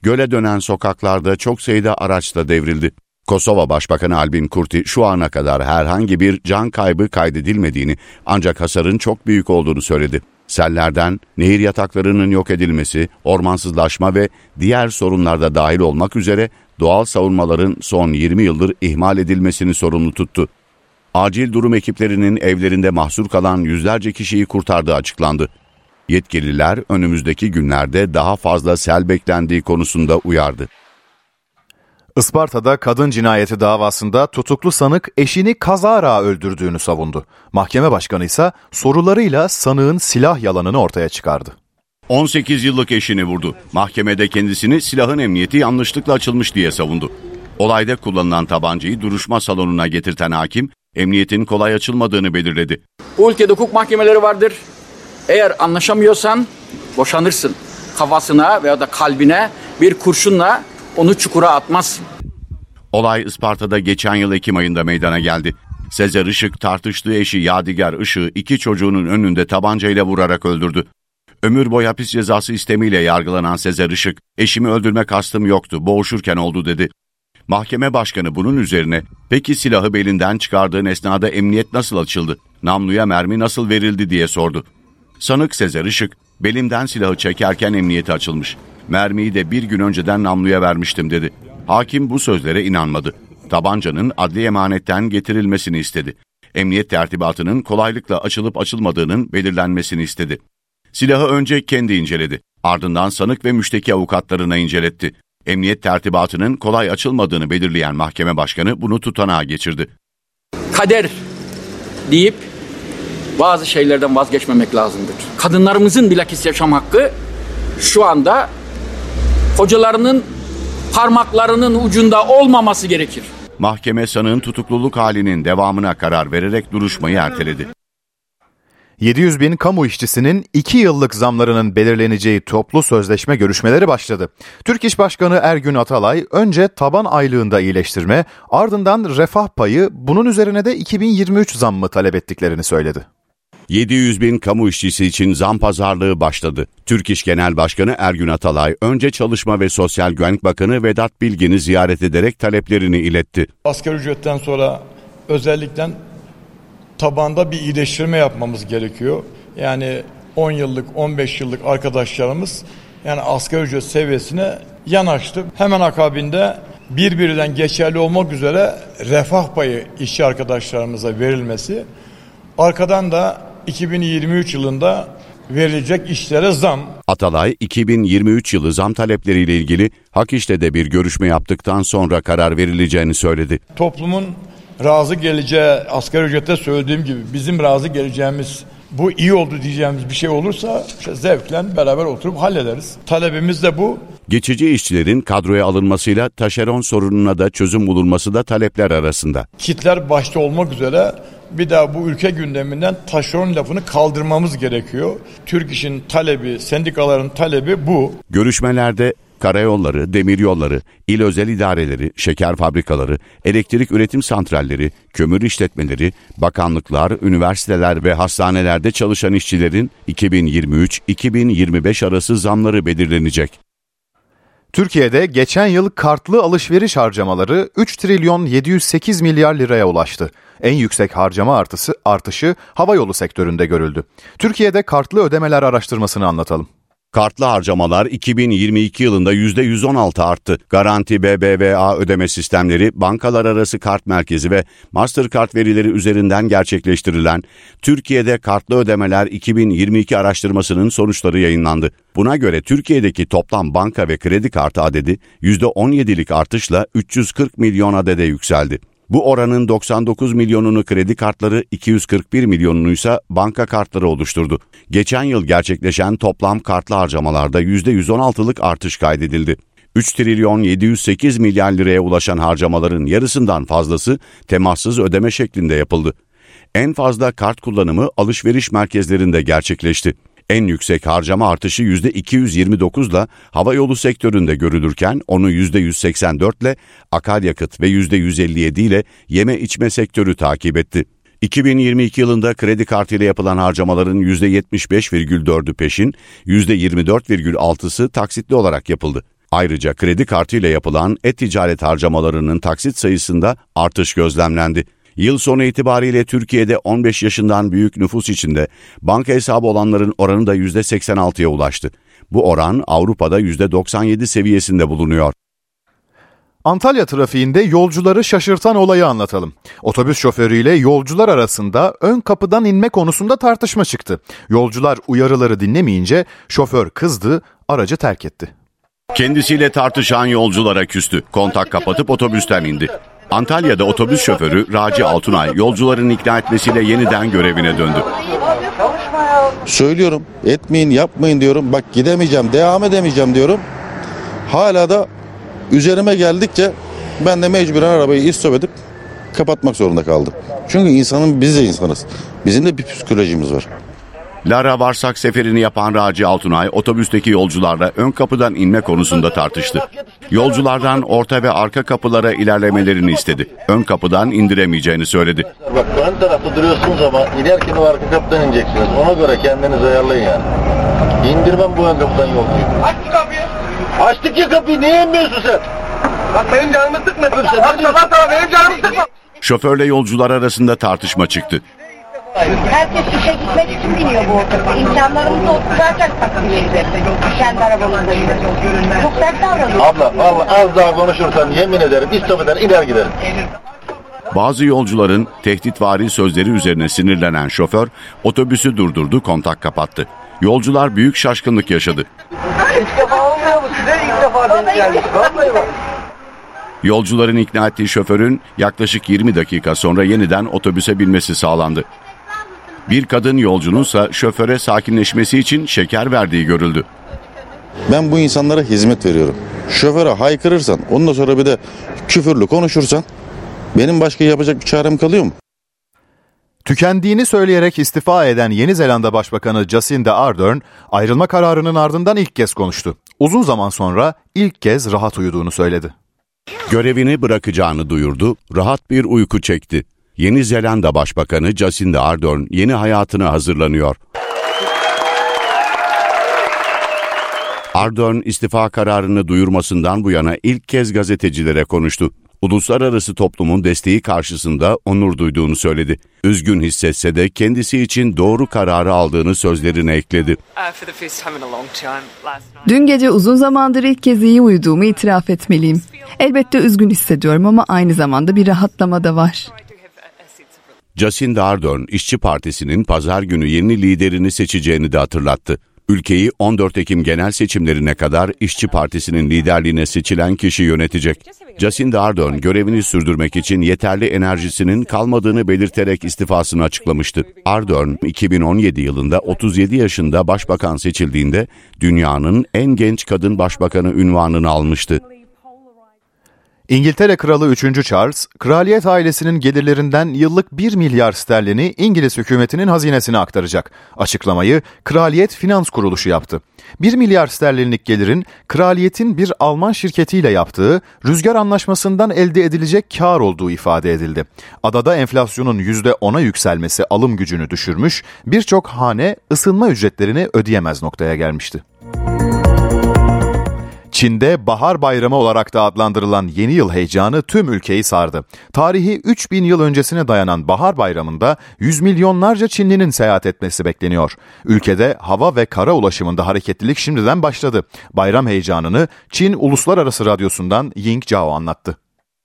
Göle dönen sokaklarda çok sayıda araç da devrildi. Kosova Başbakanı Albin Kurti şu ana kadar herhangi bir can kaybı kaydedilmediğini ancak hasarın çok büyük olduğunu söyledi. Sellerden nehir yataklarının yok edilmesi, ormansızlaşma ve diğer sorunlarda dahil olmak üzere doğal savunmaların son 20 yıldır ihmal edilmesini sorumlu tuttu. Acil durum ekiplerinin evlerinde mahsur kalan yüzlerce kişiyi kurtardığı açıklandı. Yetkililer önümüzdeki günlerde daha fazla sel beklendiği konusunda uyardı. Isparta'da kadın cinayeti davasında tutuklu sanık eşini kazara öldürdüğünü savundu. Mahkeme başkanı ise sorularıyla sanığın silah yalanını ortaya çıkardı. 18 yıllık eşini vurdu. Mahkemede kendisini silahın emniyeti yanlışlıkla açılmış diye savundu. Olayda kullanılan tabancayı duruşma salonuna getirten hakim, emniyetin kolay açılmadığını belirledi. Bu ülkede hukuk mahkemeleri vardır. Eğer anlaşamıyorsan boşanırsın. Kafasına veya da kalbine bir kurşunla onu çukura atmazsın. Olay Isparta'da geçen yıl Ekim ayında meydana geldi. Sezer Işık tartıştığı eşi Yadigar Işık'ı iki çocuğunun önünde tabancayla vurarak öldürdü. Ömür boyu hapis cezası istemiyle yargılanan Sezer Işık, eşimi öldürme kastım yoktu, boğuşurken oldu dedi. Mahkeme başkanı bunun üzerine, peki silahı belinden çıkardığın esnada emniyet nasıl açıldı, namluya mermi nasıl verildi diye sordu. Sanık Sezer Işık, belimden silahı çekerken emniyeti açılmış. Mermiyi de bir gün önceden namluya vermiştim dedi. Hakim bu sözlere inanmadı. Tabancanın adli emanetten getirilmesini istedi. Emniyet tertibatının kolaylıkla açılıp açılmadığının belirlenmesini istedi. Silahı önce kendi inceledi. Ardından sanık ve müşteki avukatlarına inceletti. Emniyet tertibatının kolay açılmadığını belirleyen mahkeme başkanı bunu tutanağa geçirdi. Kader deyip bazı şeylerden vazgeçmemek lazımdır. Kadınlarımızın bilakis yaşam hakkı şu anda kocalarının parmaklarının ucunda olmaması gerekir. Mahkeme sanığın tutukluluk halinin devamına karar vererek duruşmayı erteledi. 700 bin kamu işçisinin 2 yıllık zamlarının belirleneceği toplu sözleşme görüşmeleri başladı. Türk İş Başkanı Ergün Atalay önce taban aylığında iyileştirme ardından refah payı bunun üzerine de 2023 zammı talep ettiklerini söyledi. 700 bin kamu işçisi için zam pazarlığı başladı. Türk İş Genel Başkanı Ergün Atalay önce Çalışma ve Sosyal Güvenlik Bakanı Vedat Bilgin'i ziyaret ederek taleplerini iletti. Asgari ücretten sonra özellikle tabanda bir iyileştirme yapmamız gerekiyor. Yani 10 yıllık 15 yıllık arkadaşlarımız yani asgari ücret seviyesine yanaştı. Hemen akabinde birbirinden geçerli olmak üzere refah payı işçi arkadaşlarımıza verilmesi. Arkadan da 2023 yılında verilecek işlere zam. Atalay 2023 yılı zam talepleriyle ilgili Hak İş'te bir görüşme yaptıktan sonra karar verileceğini söyledi. Toplumun razı geleceği asgari ücrete söylediğim gibi bizim razı geleceğimiz bu iyi oldu diyeceğimiz bir şey olursa işte zevkle beraber oturup hallederiz. Talebimiz de bu. Geçici işçilerin kadroya alınmasıyla taşeron sorununa da çözüm bulunması da talepler arasında. Kitler başta olmak üzere bir daha bu ülke gündeminden taşeron lafını kaldırmamız gerekiyor. Türk İş'in talebi, sendikaların talebi bu. Görüşmelerde karayolları, demiryolları, il özel idareleri, şeker fabrikaları, elektrik üretim santralleri, kömür işletmeleri, bakanlıklar, üniversiteler ve hastanelerde çalışan işçilerin 2023-2025 arası zamları belirlenecek. Türkiye'de geçen yıl kartlı alışveriş harcamaları 3 trilyon 708 milyar liraya ulaştı. En yüksek harcama artısı artışı havayolu sektöründe görüldü. Türkiye'de kartlı ödemeler araştırmasını anlatalım. Kartlı harcamalar 2022 yılında %116 arttı. Garanti BBVA ödeme sistemleri, bankalar arası kart merkezi ve Mastercard verileri üzerinden gerçekleştirilen Türkiye'de kartlı ödemeler 2022 araştırmasının sonuçları yayınlandı. Buna göre Türkiye'deki toplam banka ve kredi kartı adedi %17'lik artışla 340 milyon adede yükseldi. Bu oranın 99 milyonunu kredi kartları, 241 milyonunu ise banka kartları oluşturdu. Geçen yıl gerçekleşen toplam kartlı harcamalarda %116'lık artış kaydedildi. 3 trilyon 708 milyar liraya ulaşan harcamaların yarısından fazlası temassız ödeme şeklinde yapıldı. En fazla kart kullanımı alışveriş merkezlerinde gerçekleşti. En yüksek harcama artışı %229 ile havayolu sektöründe görülürken onu %184 ile akaryakıt ve %157 ile yeme içme sektörü takip etti. 2022 yılında kredi kartıyla yapılan harcamaların %75,4'ü peşin, %24,6'sı taksitli olarak yapıldı. Ayrıca kredi kartıyla yapılan e-ticaret harcamalarının taksit sayısında artış gözlemlendi. Yıl sonu itibariyle Türkiye'de 15 yaşından büyük nüfus içinde banka hesabı olanların oranı da %86'ya ulaştı. Bu oran Avrupa'da %97 seviyesinde bulunuyor. Antalya trafiğinde yolcuları şaşırtan olayı anlatalım. Otobüs şoförüyle yolcular arasında ön kapıdan inme konusunda tartışma çıktı. Yolcular uyarıları dinlemeyince şoför kızdı, aracı terk etti. Kendisiyle tartışan yolculara küstü. Kontak kapatıp otobüsten indi. Antalya'da otobüs şoförü Raci Altunay yolcuların ikna etmesiyle yeniden görevine döndü. Söylüyorum etmeyin yapmayın diyorum. Bak gidemeyeceğim devam edemeyeceğim diyorum. Hala da üzerime geldikçe ben de mecburen arabayı istop edip kapatmak zorunda kaldım. Çünkü insanın biz de insanız. Bizim de bir psikolojimiz var. Lara Varsak seferini yapan Raci Altunay otobüsteki yolcularla ön kapıdan inme konusunda tartıştı. Yolculardan orta ve arka kapılara ilerlemelerini istedi. Ön kapıdan indiremeyeceğini söyledi. Bak ön tarafta duruyorsunuz ama inerken o arka kapıdan ineceksiniz. Ona göre kendinizi ayarlayın yani. İndirmem bu ön kapıdan yolcuyu. Aç kapıyı. Açtık ya kapıyı niye inmiyorsun sen? Bak benim canımı sıkma. Bak sabah sabah benim canımı sıkma. Şoförle yolcular arasında tartışma çıktı. Herkes işe gitmek için biniyor bu otobüse. İmkanlarımız olsun zaten hep. Kendi arabamızda Çok sert davranıyor. Abla vallahi az daha konuşursan yemin ederim eder iner giderim. Bazı yolcuların tehditvari sözleri üzerine sinirlenen şoför otobüsü durdurdu, kontak kapattı. Yolcular büyük şaşkınlık yaşadı. İlk defa olmuyor mu size? İlk defa denk geldik. Vallahi bak. Yolcuların ikna ettiği şoförün yaklaşık 20 dakika sonra yeniden otobüse binmesi sağlandı. Bir kadın yolcununsa şoföre sakinleşmesi için şeker verdiği görüldü. Ben bu insanlara hizmet veriyorum. Şoföre haykırırsan ondan sonra bir de küfürlü konuşursan benim başka yapacak bir çarem kalıyor mu? Tükendiğini söyleyerek istifa eden Yeni Zelanda Başbakanı Jacinda Ardern ayrılma kararının ardından ilk kez konuştu. Uzun zaman sonra ilk kez rahat uyuduğunu söyledi. Görevini bırakacağını duyurdu, rahat bir uyku çekti. Yeni Zelanda Başbakanı Jacinda Ardern yeni hayatına hazırlanıyor. Ardern istifa kararını duyurmasından bu yana ilk kez gazetecilere konuştu. Uluslararası toplumun desteği karşısında onur duyduğunu söyledi. Üzgün hissetse de kendisi için doğru kararı aldığını sözlerine ekledi. Dün gece uzun zamandır ilk kez iyi uyuduğumu itiraf etmeliyim. Elbette üzgün hissediyorum ama aynı zamanda bir rahatlama da var. Jacinda Ardern, İşçi Partisi'nin pazar günü yeni liderini seçeceğini de hatırlattı. Ülkeyi 14 Ekim genel seçimlerine kadar İşçi Partisi'nin liderliğine seçilen kişi yönetecek. Jacinda Ardern görevini sürdürmek için yeterli enerjisinin kalmadığını belirterek istifasını açıklamıştı. Ardern 2017 yılında 37 yaşında başbakan seçildiğinde dünyanın en genç kadın başbakanı ünvanını almıştı. İngiltere Kralı 3. Charles, kraliyet ailesinin gelirlerinden yıllık 1 milyar sterlini İngiliz hükümetinin hazinesine aktaracak. Açıklamayı Kraliyet Finans Kuruluşu yaptı. 1 milyar sterlinlik gelirin kraliyetin bir Alman şirketiyle yaptığı rüzgar anlaşmasından elde edilecek kar olduğu ifade edildi. Adada enflasyonun %10'a yükselmesi alım gücünü düşürmüş, birçok hane ısınma ücretlerini ödeyemez noktaya gelmişti. Çin'de Bahar Bayramı olarak da adlandırılan yeni yıl heyecanı tüm ülkeyi sardı. Tarihi 3000 yıl öncesine dayanan Bahar Bayramı'nda yüz milyonlarca Çinlinin seyahat etmesi bekleniyor. Ülkede hava ve kara ulaşımında hareketlilik şimdiden başladı. Bayram heyecanını Çin Uluslararası Radyosu'ndan Ying Zhao anlattı.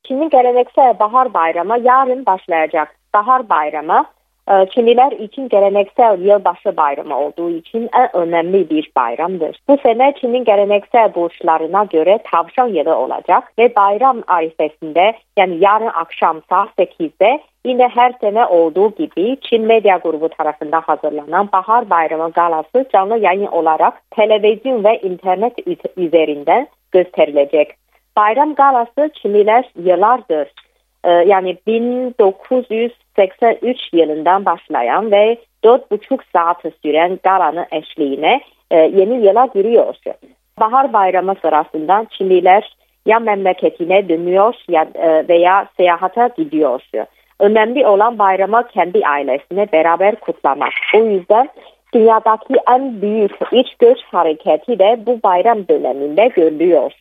Çin'in geleneksel Bahar Bayramı yarın başlayacak. Bahar Bayramı ee, Çinliler için geleneksel yılbaşı bayramı olduğu için en önemli bir bayramdır. Bu sene Çin'in geleneksel burçlarına göre tavşan yılı olacak ve bayram arifesinde yani yarın akşam saat 8'de yine her sene olduğu gibi Çin Medya Grubu tarafından hazırlanan Bahar Bayramı galası canlı yayın olarak televizyon ve internet üzerinden gösterilecek. Bayram galası Çinliler yıllardır e, yani 1900 83 yılından başlayan ve 4,5 saat süren galanın eşliğine e, yeni yıla giriyor. Bahar bayramı sırasında Çinliler ya memleketine dönüyor ya e, veya seyahate gidiyor. Önemli olan bayramı kendi ailesine beraber kutlamak. O yüzden dünyadaki en büyük iç göç hareketi de bu bayram döneminde görülüyor.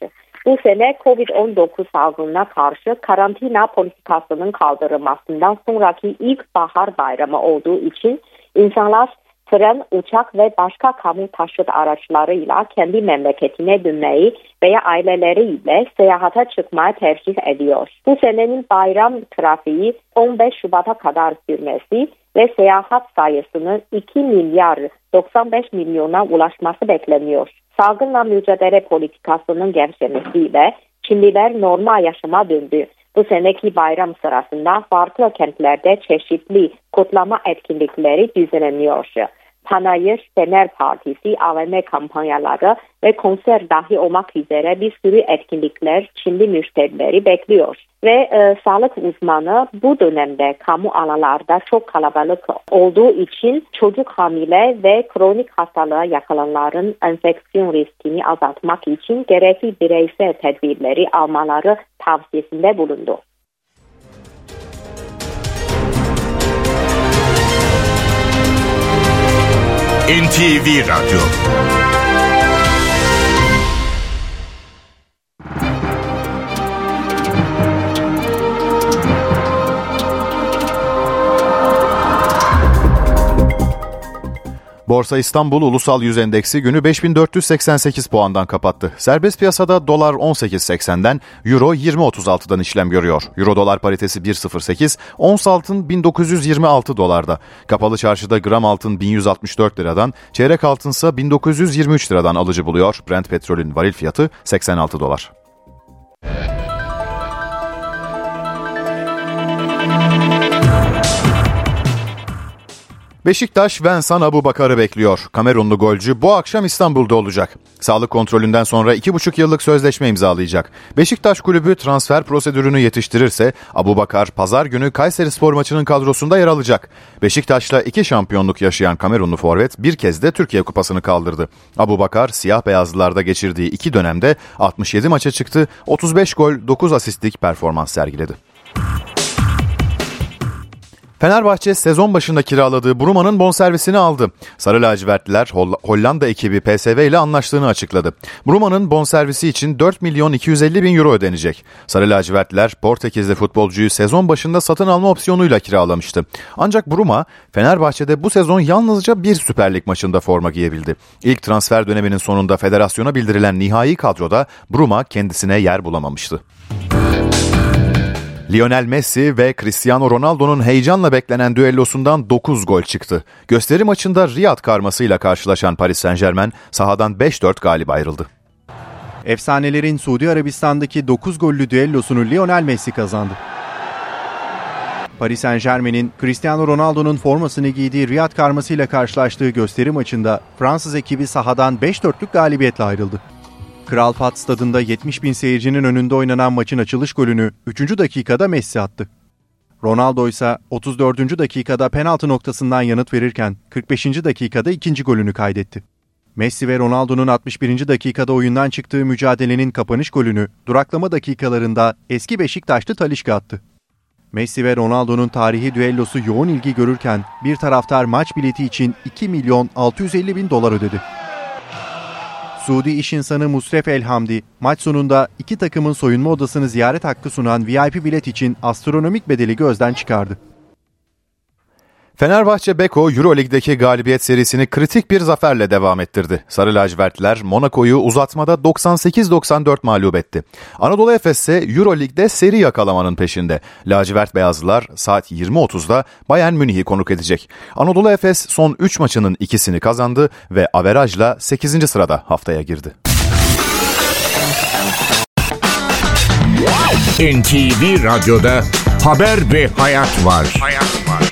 Bu sene Covid-19 salgınına karşı karantina politikasının kaldırılmasından sonraki ilk bahar bayramı olduğu için insanlar tren, uçak ve başka kamu taşıt araçlarıyla kendi memleketine dönmeyi veya aileleriyle seyahate çıkmayı tercih ediyor. Bu senenin bayram trafiği 15 Şubat'a kadar sürmesi ve seyahat sayısının 2 milyar 95 milyona ulaşması bekleniyor. Salgınla mücadele politikasının gevşemesiyle Çinliler normal yaşama döndü. Bu seneki bayram sırasında farklı kentlerde çeşitli kutlama etkinlikleri düzenleniyor. Panayır, Fener Partisi, AVM kampanyaları ve konser dahi olmak üzere bir sürü etkinlikler Çinli müşterileri bekliyor. Ve e, sağlık uzmanı bu dönemde kamu alanlarda çok kalabalık olduğu için çocuk hamile ve kronik hastalığa yakalananların enfeksiyon riskini azaltmak için gerekli bireysel tedbirleri almaları tavsiyesinde bulundu. NTV Radyo Borsa İstanbul Ulusal Yüz Endeksi günü 5488 puandan kapattı. Serbest piyasada dolar 18.80'den, euro 20.36'dan işlem görüyor. Euro dolar paritesi 1.08, ons altın 1926 dolarda. Kapalı çarşıda gram altın 1164 liradan, çeyrek altınsa 1923 liradan alıcı buluyor. Brent petrolün varil fiyatı 86 dolar. Beşiktaş Vensan Abu Bakar'ı bekliyor. Kamerunlu golcü bu akşam İstanbul'da olacak. Sağlık kontrolünden sonra 2,5 yıllık sözleşme imzalayacak. Beşiktaş kulübü transfer prosedürünü yetiştirirse Abu Bakar pazar günü Kayseri Spor maçının kadrosunda yer alacak. Beşiktaş'la iki şampiyonluk yaşayan Kamerunlu forvet bir kez de Türkiye Kupası'nı kaldırdı. Abu Bakar siyah beyazlılarda geçirdiği iki dönemde 67 maça çıktı, 35 gol 9 asistlik performans sergiledi. Fenerbahçe sezon başında kiraladığı Bruma'nın bonservisini aldı. Sarı lacivertliler Hollanda ekibi PSV ile anlaştığını açıkladı. Bruma'nın bonservisi için 4 milyon 250 bin euro ödenecek. Sarı lacivertliler Portekizli futbolcuyu sezon başında satın alma opsiyonuyla kiralamıştı. Ancak Bruma Fenerbahçe'de bu sezon yalnızca bir Süper Lig maçında forma giyebildi. İlk transfer döneminin sonunda federasyona bildirilen nihai kadroda Bruma kendisine yer bulamamıştı. Lionel Messi ve Cristiano Ronaldo'nun heyecanla beklenen düellosundan 9 gol çıktı. Gösteri maçında Riyad karmasıyla karşılaşan Paris Saint Germain sahadan 5-4 galip ayrıldı. Efsanelerin Suudi Arabistan'daki 9 gollü düellosunu Lionel Messi kazandı. Paris Saint Germain'in Cristiano Ronaldo'nun formasını giydiği Riyad karmasıyla karşılaştığı gösteri maçında Fransız ekibi sahadan 5-4'lük galibiyetle ayrıldı. Kral Fat stadında 70 bin seyircinin önünde oynanan maçın açılış golünü 3. dakikada Messi attı. Ronaldo ise 34. dakikada penaltı noktasından yanıt verirken 45. dakikada ikinci golünü kaydetti. Messi ve Ronaldo'nun 61. dakikada oyundan çıktığı mücadelenin kapanış golünü duraklama dakikalarında eski Beşiktaşlı Talişka attı. Messi ve Ronaldo'nun tarihi düellosu yoğun ilgi görürken bir taraftar maç bileti için 2 milyon 650 bin dolar ödedi. Suudi iş insanı Musref Elhamdi, maç sonunda iki takımın soyunma odasını ziyaret hakkı sunan VIP bilet için astronomik bedeli gözden çıkardı. Fenerbahçe Beko Euroleague'deki galibiyet serisini kritik bir zaferle devam ettirdi. Sarı lacivertliler Monaco'yu uzatmada 98-94 mağlup etti. Anadolu Efes ise Euroleague'de seri yakalamanın peşinde. Lacivert beyazlılar saat 20.30'da Bayern Münih'i konuk edecek. Anadolu Efes son 3 maçının ikisini kazandı ve averajla 8. sırada haftaya girdi. NTV Radyo'da haber ve hayat var. Hayat.